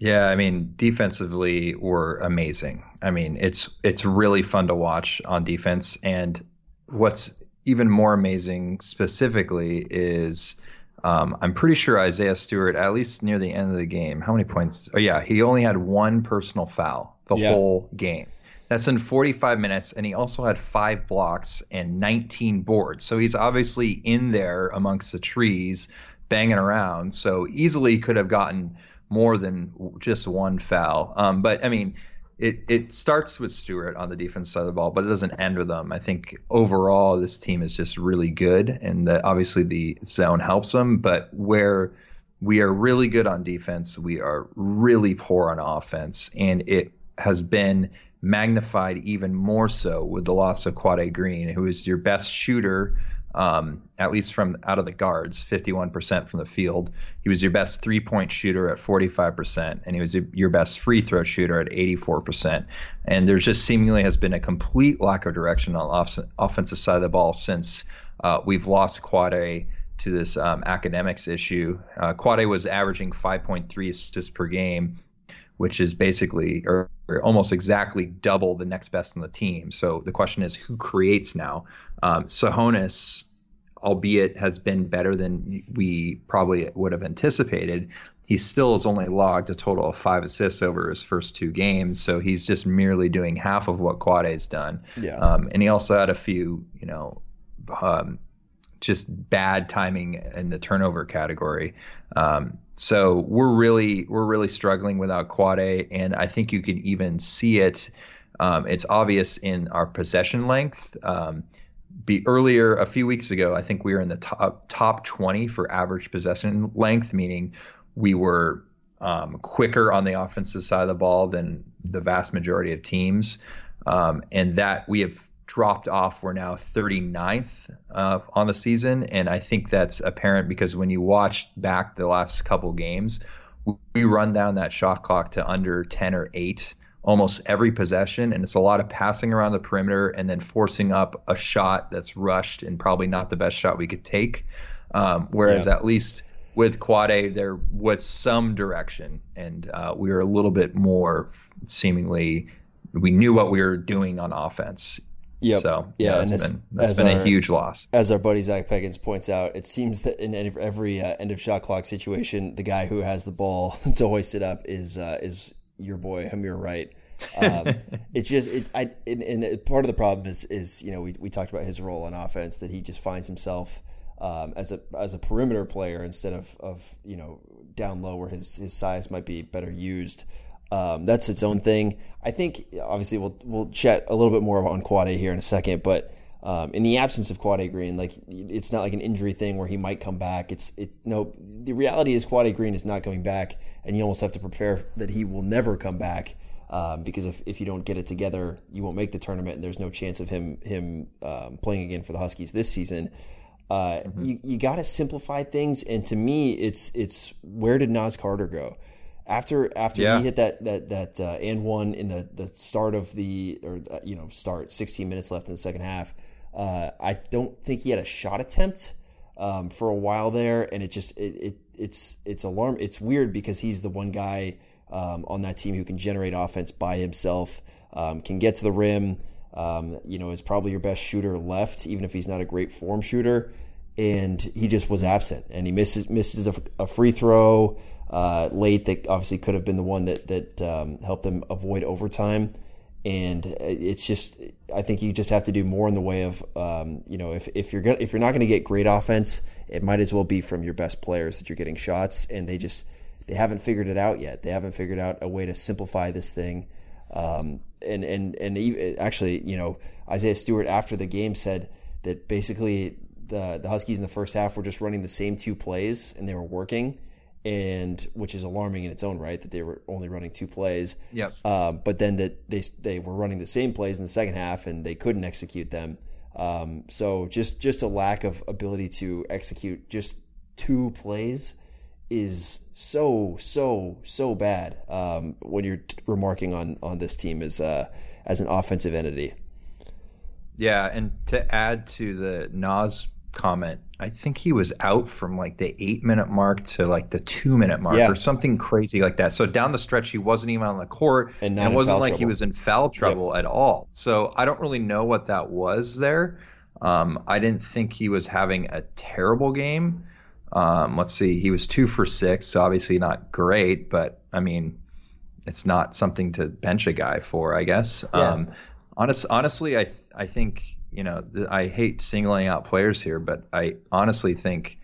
Yeah, I mean, defensively we're amazing. I mean, it's it's really fun to watch on defense, and what's even more amazing specifically is um, I'm pretty sure Isaiah Stewart, at least near the end of the game, how many points? Oh yeah, he only had one personal foul the yeah. whole game. That's in 45 minutes, and he also had five blocks and 19 boards. So he's obviously in there amongst the trees, banging around. So easily could have gotten more than just one foul. Um, but I mean, it it starts with Stewart on the defense side of the ball, but it doesn't end with them. I think overall this team is just really good, and that obviously the zone helps them. But where we are really good on defense, we are really poor on offense, and it has been magnified even more so with the loss of Quade Green, who is your best shooter um, at least from out of the guards, 51% from the field. He was your best three point shooter at 45%, and he was your best free throw shooter at 84%. And there's just seemingly has been a complete lack of direction on off- offensive side of the ball since uh, we've lost Quade to this um, academics issue. Uh, was averaging 5.3 assists per game which is basically or, or, almost exactly double the next best on the team. So the question is, who creates now? Um, Tsohonis, albeit has been better than we probably would have anticipated, he still has only logged a total of five assists over his first two games. So he's just merely doing half of what Quade's done. Yeah. Um, and he also had a few, you know, um, just bad timing in the turnover category. Um, so we're really we're really struggling without Quade, and I think you can even see it. Um, it's obvious in our possession length. Um, be earlier a few weeks ago, I think we were in the top top 20 for average possession length, meaning we were um, quicker on the offensive side of the ball than the vast majority of teams, um, and that we have dropped off. We're now 39th uh, on the season, and I think that's apparent because when you watch back the last couple games, we run down that shot clock to under 10 or 8 almost every possession, and it's a lot of passing around the perimeter and then forcing up a shot that's rushed and probably not the best shot we could take. Um, whereas yeah. at least with Quade, there was some direction, and uh, we were a little bit more seemingly. We knew what we were doing on offense. Yep. So yeah, yeah that's been that's been our, a huge loss. As our buddy Zach Peggins points out, it seems that in every uh, end of shot clock situation, the guy who has the ball to hoist it up is uh, is your boy Hameir Wright. Um, it's just it, I and, and, part of the problem is is you know we, we talked about his role on offense that he just finds himself um, as a as a perimeter player instead of of you know down low where his his size might be better used. Um, that's its own thing. I think obviously we'll we'll chat a little bit more on Quade here in a second, but um, in the absence of Quade Green, like it's not like an injury thing where he might come back. It's it no. The reality is Quade Green is not coming back, and you almost have to prepare that he will never come back. Um, because if, if you don't get it together, you won't make the tournament, and there's no chance of him him um, playing again for the Huskies this season. Uh, mm-hmm. You you got to simplify things, and to me, it's it's where did Naz Carter go? After after yeah. he hit that that that uh, and one in the the start of the or you know start 16 minutes left in the second half, uh, I don't think he had a shot attempt um, for a while there, and it just it, it it's it's alarm. It's weird because he's the one guy um, on that team who can generate offense by himself, um, can get to the rim. Um, you know, is probably your best shooter left, even if he's not a great form shooter. And he just was absent, and he misses misses a, a free throw uh, late that obviously could have been the one that that um, helped them avoid overtime and it's just I think you just have to do more in the way of um, you know if, if you're gonna, if you're not going to get great offense, it might as well be from your best players that you're getting shots, and they just they haven't figured it out yet. They haven't figured out a way to simplify this thing. Um, and and and actually, you know, Isaiah Stewart after the game said that basically the the Huskies in the first half were just running the same two plays and they were working and which is alarming in its own right that they were only running two plays. Yep. Um, but then that they they were running the same plays in the second half and they couldn't execute them. Um, so just just a lack of ability to execute just two plays is so so so bad um, when you're remarking on on this team as uh, as an offensive entity. Yeah, and to add to the Naz comment. I think he was out from like the eight minute mark to like the two minute mark yeah. or something crazy like that. So down the stretch, he wasn't even on the court, and, and it wasn't like trouble. he was in foul trouble yep. at all. So I don't really know what that was there. Um, I didn't think he was having a terrible game. Um, let's see, he was two for six, so obviously not great, but I mean, it's not something to bench a guy for, I guess. Yeah. Um, honest, honestly, I I think you know, I hate singling out players here, but I honestly think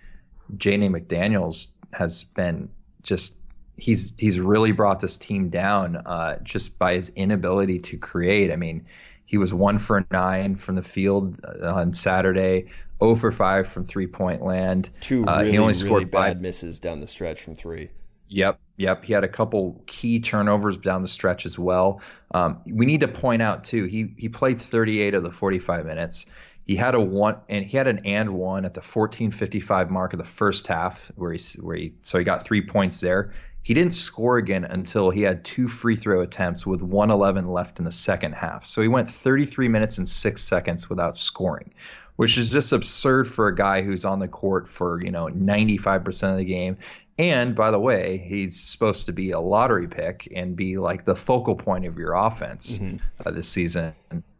Jaden McDaniels has been just he's he's really brought this team down uh, just by his inability to create. I mean, he was one for nine from the field uh, on Saturday, 0 for five from three point land. Two really, uh, he only scored really bad five. misses down the stretch from three. Yep, yep. He had a couple key turnovers down the stretch as well. Um, we need to point out too. He he played 38 of the 45 minutes. He had a one and he had an and one at the 14:55 mark of the first half, where he where he so he got three points there. He didn't score again until he had two free throw attempts with 111 left in the second half. So he went 33 minutes and six seconds without scoring, which is just absurd for a guy who's on the court for you know 95% of the game and by the way, he's supposed to be a lottery pick and be like the focal point of your offense mm-hmm. uh, this season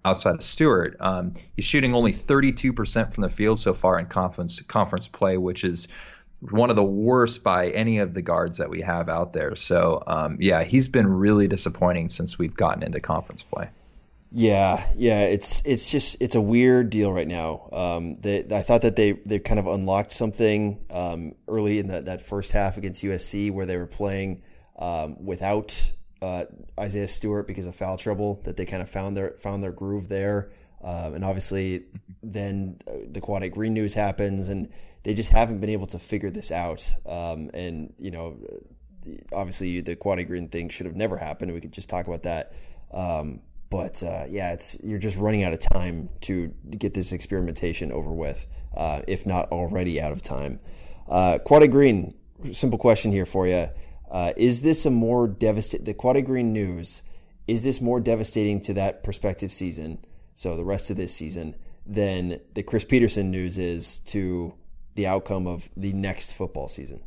outside of Stewart. Um, he's shooting only 32% from the field so far in conference conference play, which is one of the worst by any of the guards that we have out there. So um, yeah, he's been really disappointing since we've gotten into conference play. Yeah, yeah, it's it's just it's a weird deal right now. Um, they, I thought that they they kind of unlocked something um, early in that that first half against USC where they were playing um, without uh, Isaiah Stewart because of foul trouble. That they kind of found their found their groove there, um, and obviously then uh, the Quade Green news happens, and they just haven't been able to figure this out. Um, and you know, obviously the Quade Green thing should have never happened. We could just talk about that. Um, but uh, yeah, it's you're just running out of time to get this experimentation over with, uh, if not already out of time. Uh, Quade Green, simple question here for you: uh, Is this a more devastating? The Quade Green news is this more devastating to that prospective season? So the rest of this season than the Chris Petersen news is to the outcome of the next football season.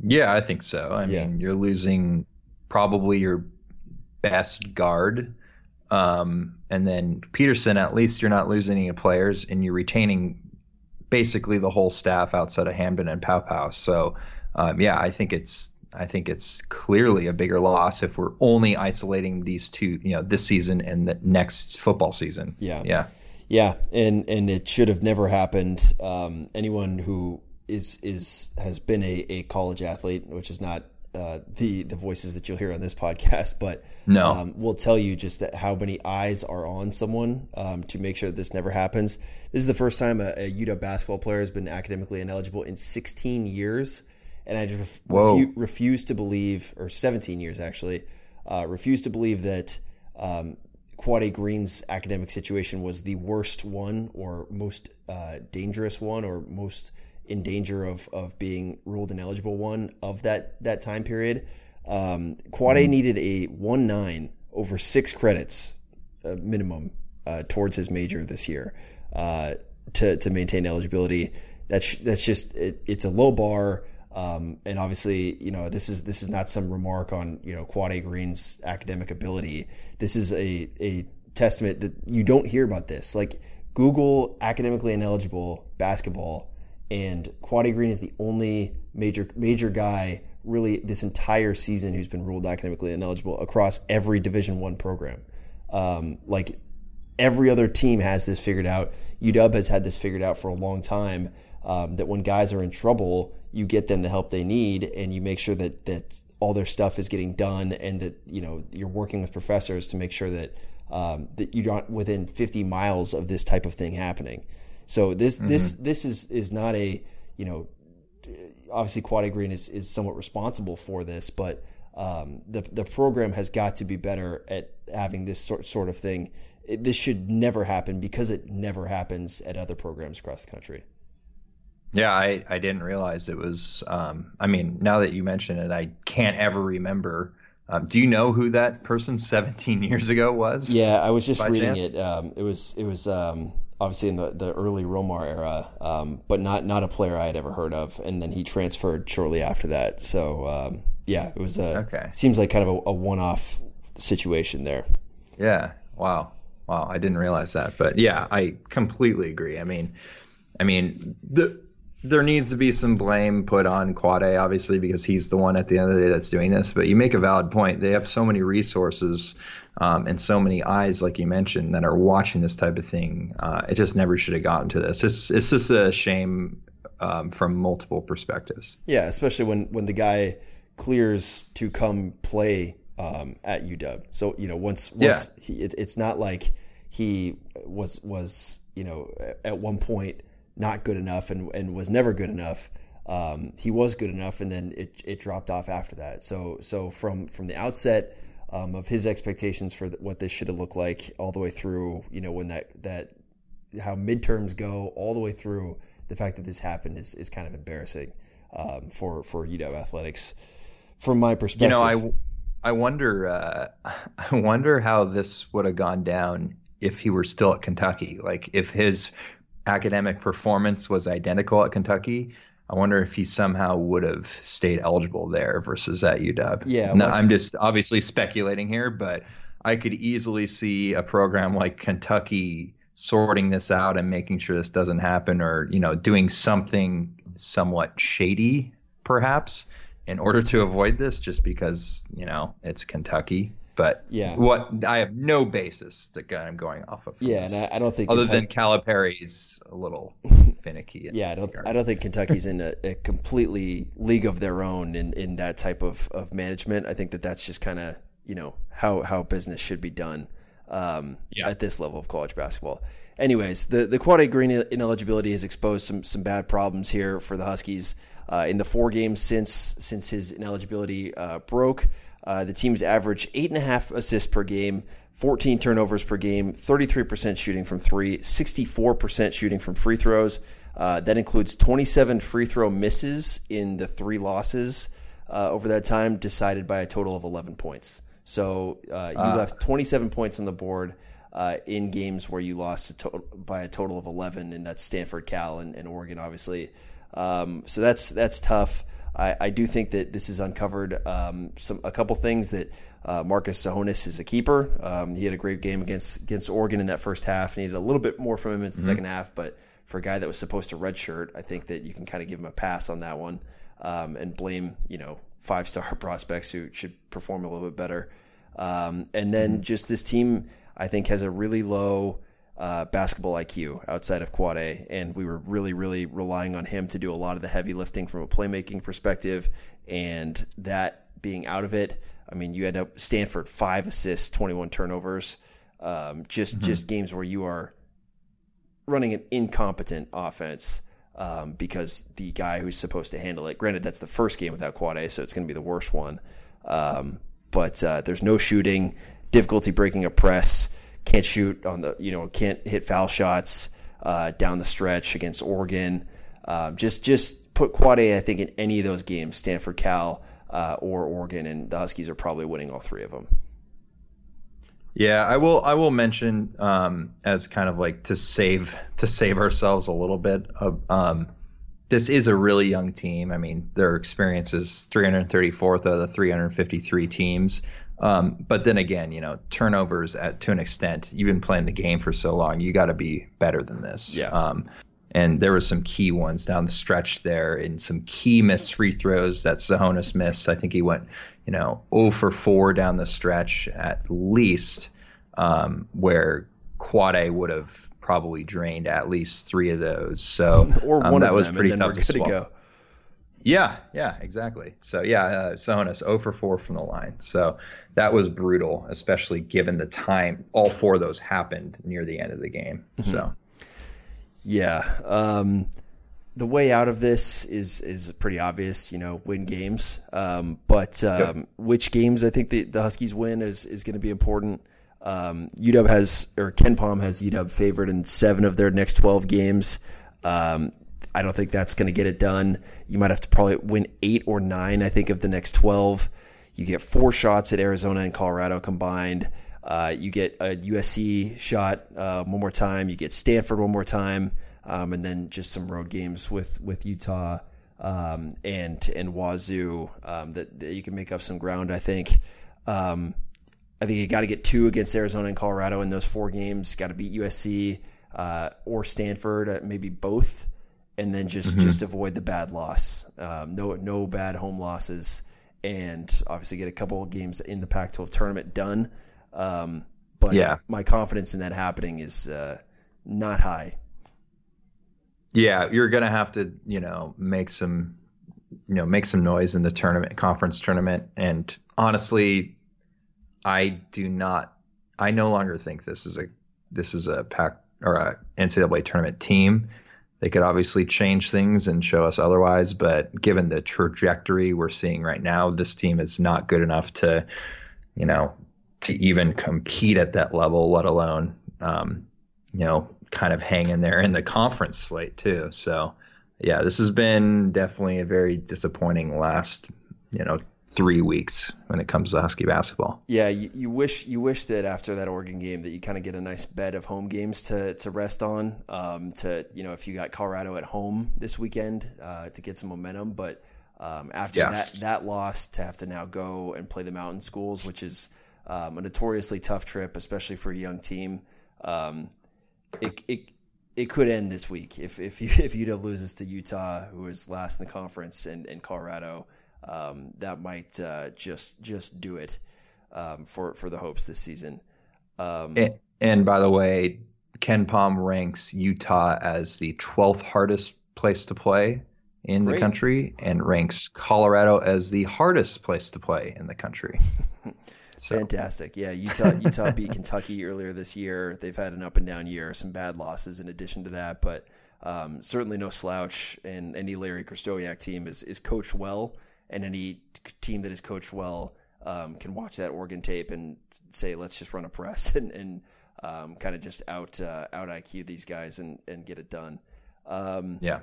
Yeah, I think so. I yeah. mean, you're losing probably your best guard. Um, and then Petersen, at least you're not losing any players and you're retaining basically the whole staff outside of Hamdan and Paopao. So, um, yeah, I think it's I think it's clearly a bigger loss if we're only isolating these two, you know, this season and the next football season. Yeah, yeah, yeah, and and it should have never happened. Um, anyone who is is has been a, a college athlete, which is not uh, the the voices that you'll hear on this podcast, but no, um, will tell you just that how many eyes are on someone um, to make sure that this never happens. This is the first time a, a UW basketball player has been academically ineligible in 16 years, and I just refu- refuse to believe, or 17 years actually, uh, refuse to believe that um, Quade Green's academic situation was the worst one, or most uh, dangerous one, or most in danger of of being ruled ineligible one of that that time period. Um, Quade mm needed a one nine over six credits uh, minimum uh, towards his major this year uh, to to maintain eligibility. That's that's just it, it's a low bar. Um, and obviously, you know, this is this is not some remark on you know Quade Green's academic ability. This is a a testament that you don't hear about this. Like Google academically ineligible basketball and Quade Green is the only major major guy really this entire season who's been ruled academically ineligible across every Division One program. Um, like every other team has this figured out. UW has had this figured out for a long time. Um, that when guys are in trouble, you get them the help they need, and you make sure that that all their stuff is getting done, and that you know you're working with professors to make sure that um, that you're not within 50 miles of this type of thing happening. So this mm-hmm. this this is is not a you know obviously Quade Green is is somewhat responsible for this, but um, the the program has got to be better at having this sort sort of thing. It, this should never happen because it never happens at other programs across the country. Yeah, I, I didn't realize it was. Um, I mean, now that you mention it, I can't ever remember. Um, do you know who that person 17 years ago was? Yeah, I was just reading chance? it. Um, it was it was um, obviously in the, the early Romar era, um, but not not a player I had ever heard of. And then he transferred shortly after that. So um, yeah, it was a okay. seems like kind of a, a one off situation there. Yeah. Wow. Wow. I didn't realize that, but yeah, I completely agree. I mean, I mean the there needs to be some blame put on Quade, obviously, because he's the one at the end of the day that's doing this. But you make a valid point. They have so many resources um, and so many eyes, like you mentioned, that are watching this type of thing. Uh, it just never should have gotten to this. It's it's just a shame um, from multiple perspectives. Yeah, especially when when the guy clears to come play um, at UW. So you know, once once yeah. he, it, it's not like he was was you know at one point not good enough and, and was never good enough. Um, he was good enough, and then it, it dropped off after that. So so from from the outset um, of his expectations for what this should have looked like, all the way through, you know, when that that how midterms go, all the way through the fact that this happened is, is kind of embarrassing um, for for UW athletics. From my perspective, you know, I I wonder uh, I wonder how this would have gone down if he were still at Kentucky. Like if his academic performance was identical at Kentucky, I wonder if he somehow would have stayed eligible there versus at UW. Yeah, well, I'm just obviously speculating here, but I could easily see a program like Kentucky sorting this out and making sure this doesn't happen, or you know, doing something somewhat shady, perhaps, in order to avoid this, just because you know it's Kentucky. But Yeah. what I have no basis that I'm going off of. Yeah, this. and I, I don't think other Kentucky- than Calipari's a little finicky. Yeah, I don't. regard. I don't think Kentucky's in a, a completely league of their own in, in that type of, of management. I think that that's just kind of you know how how business should be done um, Yeah. at this level of college basketball. Anyways, the the Quade Green ineligibility has exposed some some bad problems here for the Huskies. Uh, in the four games since since his ineligibility uh, broke, uh, the team's average eight and a half assists per game, 14 turnovers per game, 33% shooting from three, 64% shooting from free throws. Uh, that includes 27 free throw misses in the three losses uh, over that time, decided by a total of 11 points. So uh, you left 27 points on the board uh, in games where you lost a to- by a total of 11, and that's Stanford, Cal, and, and Oregon, obviously. Um, so that's that's tough. I, I do think that this has uncovered um, some a couple things that uh, Marcus Tsohonis is a keeper. Um, he had a great game against against Oregon in that first half. Needed a little bit more from him in the second half, but for a guy that was supposed to redshirt, I think that you can kind of give him a pass on that one um, and blame you know five star prospects who should perform a little bit better. Um, and then just this team, I think, has a really low uh, basketball IQ outside of Quade, and we were really, really relying on him to do a lot of the heavy lifting from a playmaking perspective. And that being out of it, I mean, you end up Stanford five assists, twenty one turnovers, um, just just games where you are running an incompetent offense um, because the guy who's supposed to handle it. Granted, that's the first game without Quade, so it's going to be the worst one. Um, but uh, there's no shooting, difficulty breaking a press, can't shoot on the, you know, can't hit foul shots uh, down the stretch against Oregon. Um, just just put Quade, I think, in any of those games, Stanford, Cal, uh, or Oregon, and the Huskies are probably winning all three of them. Yeah, I will. I will mention um, as kind of like to save to save ourselves a little bit. Of, um, this is a really young team. I mean, their experience is 334th out of the 353 teams. Um, but then again, you know, turnovers at to an extent. You've been playing the game for so long. You got to be better than this. Yeah. Um, and there were some key ones down the stretch there, and some key missed free throws that Tsohonis missed. I think he went, you know, 0 for 4 down the stretch at least, um, where Quade would have probably drained at least three of those. So Or um, one that of was them, pretty tough to good to go. Yeah, yeah, exactly. So yeah, uh, Tsohonis 0 for 4 from the line. So that was brutal, especially given the time all four of those happened near the end of the game. Mm-hmm. So Yeah. Um, the way out of this is is pretty obvious. You know, win games. Um, but um, which games I think the, the Huskies win is is going to be important. Um, UW has or KenPom has UW favored in seven of their next twelve games. Um, I don't think that's going to get it done. You might have to probably win eight or nine. I think of the next twelve. You get four shots at Arizona and Colorado combined. Uh, you get a USC shot uh, one more time. You get Stanford one more time, um, and then just some road games with with Utah um, and and Wazoo um, that, that you can make up some ground. I think. Um, I think you got to get two against Arizona and Colorado in those four games. Got to beat USC uh, or Stanford, uh, maybe both, and then just just avoid the bad loss. Um, no no bad home losses, and obviously get a couple of games in the Pac-12 tournament done. Um, but Yeah. my confidence in that happening is uh, not high. yeah, you're gonna have to, you know, make some, you know, make some noise in the tournament, conference tournament. And honestly, I do not. I no longer think this is a this is a pack or a NCAA tournament team. They could obviously change things and show us otherwise, but given the trajectory we're seeing right now, this team is not good enough to, you know, to even compete at that level, let alone, um, you know, kind of hang in there in the conference slate too. So, yeah, this has been definitely a very disappointing last, you know, three weeks when it comes to Husky basketball. Yeah, you, you wish you wish that after that Oregon game that you kind of get a nice bed of home games to to rest on. Um, to you know, if you got Colorado at home this weekend uh, to get some momentum, but um, after Yeah. that that loss to have to now go and play the mountain schools, which is um, a notoriously tough trip, especially for a young team. Um, it it it could end this week if if you, if UW loses to Utah, who is last in the conference, and and Colorado, um, that might uh, just just do it. um, for for the Hopes this season. Um, and, and, by the way, KenPom ranks Utah as the 12th hardest place to play in great. the country, and ranks Colorado as the hardest place to play in the country. So. Fantastic. Yeah, Utah Utah beat Kentucky earlier this year. They've had an up and down year, some bad losses in addition to that, but um, certainly no slouch. And any Larry Krystkowiak team is is coached well, and any team that is coached well um, can watch that Oregon tape and say, let's just run a press and, and um, kind of just out uh, out IQ these guys and and get it done. Um, yeah.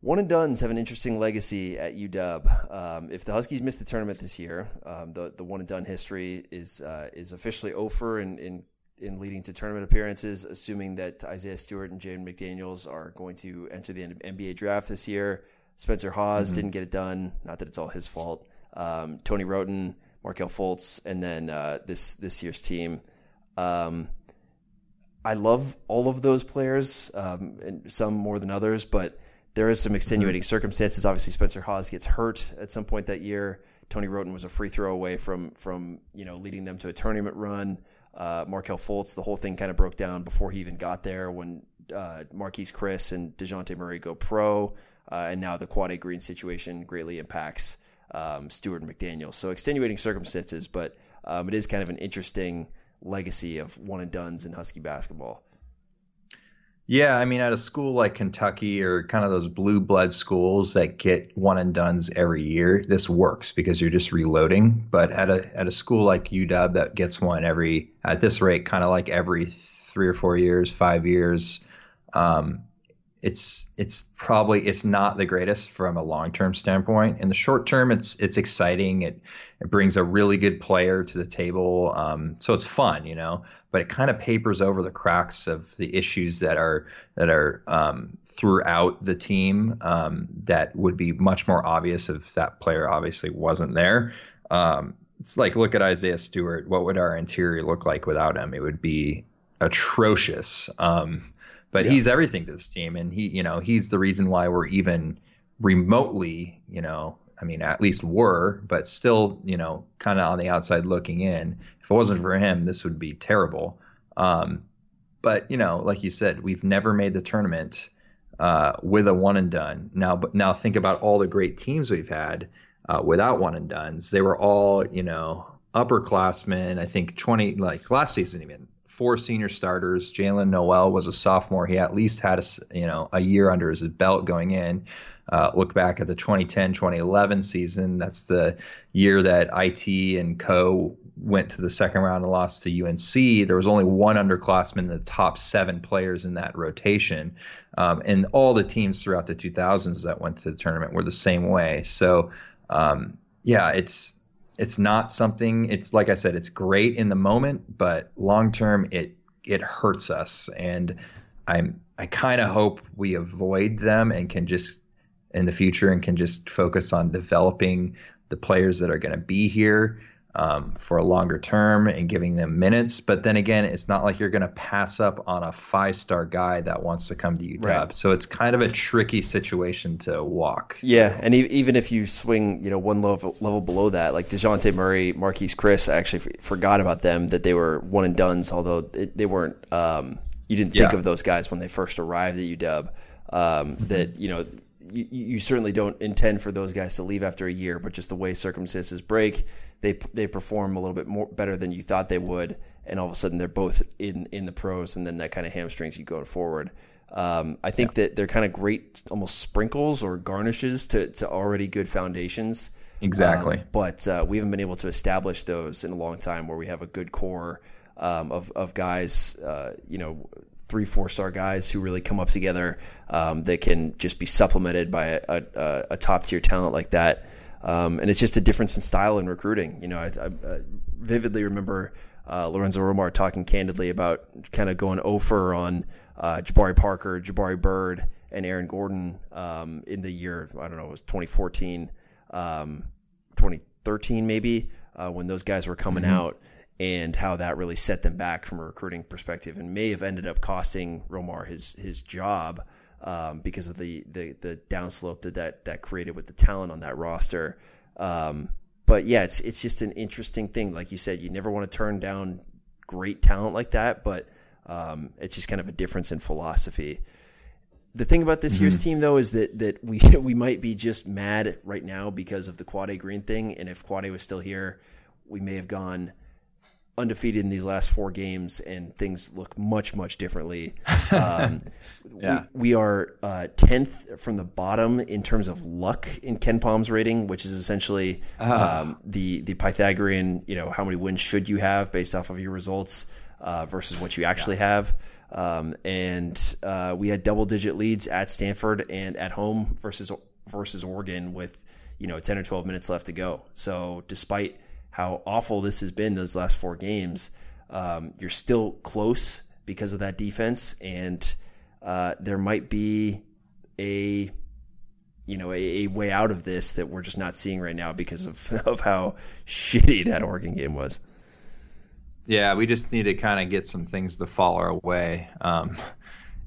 One and Duns have an interesting legacy at UW. Um, if the Huskies miss the tournament this year, um, the the one and done history is uh, is officially over in, in in leading to tournament appearances, assuming that Isaiah Stewart and Jaden McDaniels are going to enter the NBA draft this year. Spencer Hawes mm-hmm. didn't get it done. Not that it's all his fault. Um, Tony Wroten, Markelle Fultz, and then uh, this this year's team. Um, I love all of those players, um, and some more than others, but there is some extenuating mm-hmm. circumstances. Obviously, Spencer Hawes gets hurt at some point that year. Tony Wroten was a free throw away from from you know leading them to a tournament run. Uh, Markelle Fultz, the whole thing kind of broke down before he even got there when uh, Marquese Chriss and Dejounte Murray go pro, uh, and now the Quade Green situation greatly impacts um, Stewart McDaniel. So extenuating circumstances, but um, it is kind of an interesting legacy of one and duns in Husky basketball. Yeah, I mean, at a school like Kentucky or kind of those blue blood schools that get one and duns every year, this works because you're just reloading. But at a at a school like UW that gets one every at this rate, kind of like every three or four years, five years, um, it's it's probably it's not the greatest from a long term standpoint. In the short term, it's it's exciting. It it brings a really good player to the table, um, so it's fun, you know. But it kind of papers over the cracks of the issues that are that are um, throughout the team um, that would be much more obvious if that player obviously wasn't there. Um, it's like look at Isaiah Stewart. What would our interior look like without him? It would be atrocious. Um, but yeah. he's everything to this team, and he, you know, he's the reason why we're even remotely, you know, I mean, at least were, but still, you know, kind of on the outside looking in. If it wasn't for him, this would be terrible. Um, but you know, like you said, we've never made the tournament uh, with a one and done. Now, but now think about all the great teams we've had uh, without one and duns. They were all, you know, upperclassmen. I think twenty, like last season even four senior starters. Jaylen Nowell was a sophomore. He at least had a you know a year under his belt going in. Uh, look back at the 2010-2011 season. That's the year that IT and Co went to the second round and lost to UNC. There was only one underclassman in the top seven players in that rotation, um, and all the teams throughout the 2000s that went to the tournament were the same way. So, um, yeah, it's it's not something it's like i said it's great in the moment but long term it it hurts us. And i'm i kind of hope we avoid them and can just in the future and can just focus on developing the players that are going to be here um, for a longer term and giving them minutes. But then again, it's not like you're going to pass up on a five star guy that wants to come to UW. Right. So it's kind of a tricky situation to walk. Yeah, and e- even if you swing, you know, one level level below that, like Dejounte Murray, Marquese Chriss, I actually f- forgot about them that they were one and duns, although it, they weren't. Um, you didn't think yeah. of those guys when they first arrived at UW. Um. That you know you, you, certainly don't intend for those guys to leave after a year, but just the way circumstances break, they they perform a little bit more better than you thought they would, and all of a sudden they're both in in the pros, and then that kind of hamstrings you going forward. Um, I think yeah. that they're kind of great, almost sprinkles or garnishes to to already good foundations. Exactly, um, but uh, we haven't been able to establish those in a long time, where we have a good core um, of of guys, uh, you know three, four star guys who really come up together um, that can just be supplemented by a, a, a top tier talent like that. Um, and it's just a difference in style in recruiting. You know, I, I, I vividly remember uh, Lorenzo Romar talking candidly about kind of going over on uh, Jabari Parker, Jabari Bird, and Aaron Gordon um, in the year, I don't know, it was 2014, um, 2013 maybe, uh, when those guys were coming mm-hmm. out and how that really set them back from a recruiting perspective and may have ended up costing Romar his his job um, because of the, the the downslope that, that that created with the talent on that roster. Um, but yeah, it's it's just an interesting thing. Like you said, you never want to turn down great talent like that, but um, it's just kind of a difference in philosophy. The thing about this mm-hmm. year's team, though, is that that we we might be just mad right now because of the Quade Green thing, and if Quade was still here, we may have gone undefeated in these last four games, and things look much much differently. Um, yeah. we, we, are uh, tenth from the bottom in terms of luck in KenPom's rating, which is essentially uh. um, the the Pythagorean. You know, how many wins should you have based off of your results uh, versus what you actually yeah. have. Um, and uh, we had double digit leads at Stanford and at home versus versus Oregon with you know 10 or 12 minutes left to go. So despite how awful this has been those last four games, um, you're still close because of that defense, and uh, there might be a you know a, a, way out of this that we're just not seeing right now because of of how shitty that Oregon game was. Yeah, we just need to kind of get some things to fall our way. Um,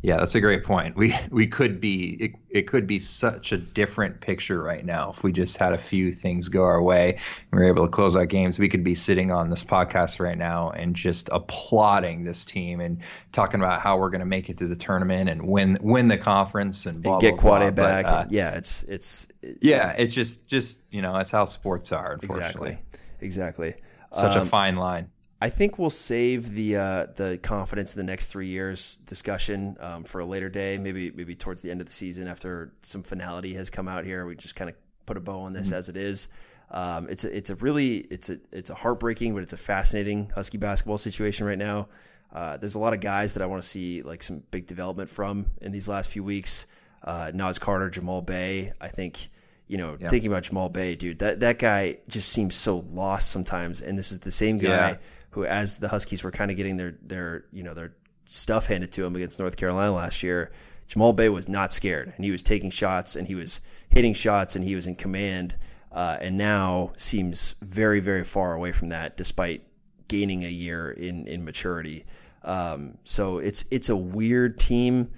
yeah, that's a great point. We we could be it, it could be such a different picture right now if we just had a few things go our way and we were able to close out games. We could be sitting on this podcast right now and just applauding this team and talking about how we're going to make it to the tournament and win win the conference and, blah, and get Quade back. But, uh, yeah, it's it's it, yeah, it's just just you know that's how sports are. Unfortunately, exactly, exactly. Such um, a fine line. I think we'll save the uh, the confidence in the next three years discussion um, for a later day. Maybe maybe towards the end of the season after some finality has come out here. We just kind of put a bow on this mm-hmm. as it is. Um, it's a, it's a really it's a it's a heartbreaking but it's a fascinating Husky basketball situation right now. Uh, there's a lot of guys that I want to see like some big development from in these last few weeks. Uh, Naz Carter, Jamal Bey. I think you know, yeah. thinking about Jamal Bey, dude, that, that guy just seems so lost sometimes. And this is the same guy yeah who, as the Huskies were kind of getting their their you know their stuff handed to him against North Carolina last year, Jamal Bey was not scared and he was taking shots and he was hitting shots and he was in command. Uh, and now seems very very far away from that, despite gaining a year in in maturity. Um, so it's it's a weird team,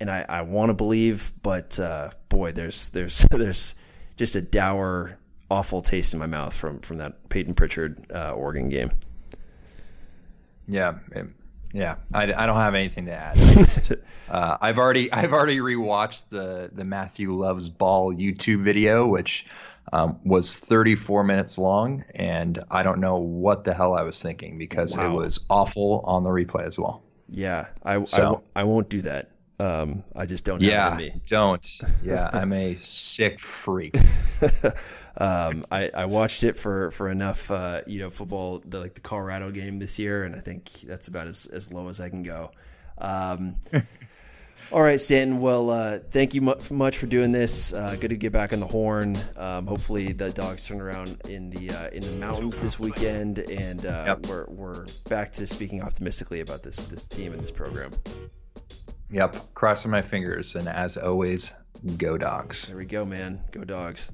and I, I want to believe, but uh, boy, there's there's there's just a dour, awful taste in my mouth from from that Payton Pritchard uh, Oregon game. Yeah, yeah. I, I don't have anything to add. Just, uh, I've already I've already rewatched the the Matthew Loves Ball YouTube video, which um, was 34 minutes long, and I don't know what the hell I was thinking because wow. it was awful on the replay as well. Yeah, I so, I, I won't do that. Um, I just don't. Yeah, don't. Yeah, I'm a sick freak. um, I, I watched it for for enough, uh, you know, football, the, like the Colorado game this year, and I think that's about as as low as I can go. Um, all right, Stanton. Well, uh, thank you much for doing this. Uh, good to get back on the horn. Um, hopefully, the dogs turn around in the uh, in the mountains this weekend, and uh, yep. we're we're back to speaking optimistically about this this team and this program. Yep, crossing my fingers, and as always, go dogs. There we go, man. Go dogs.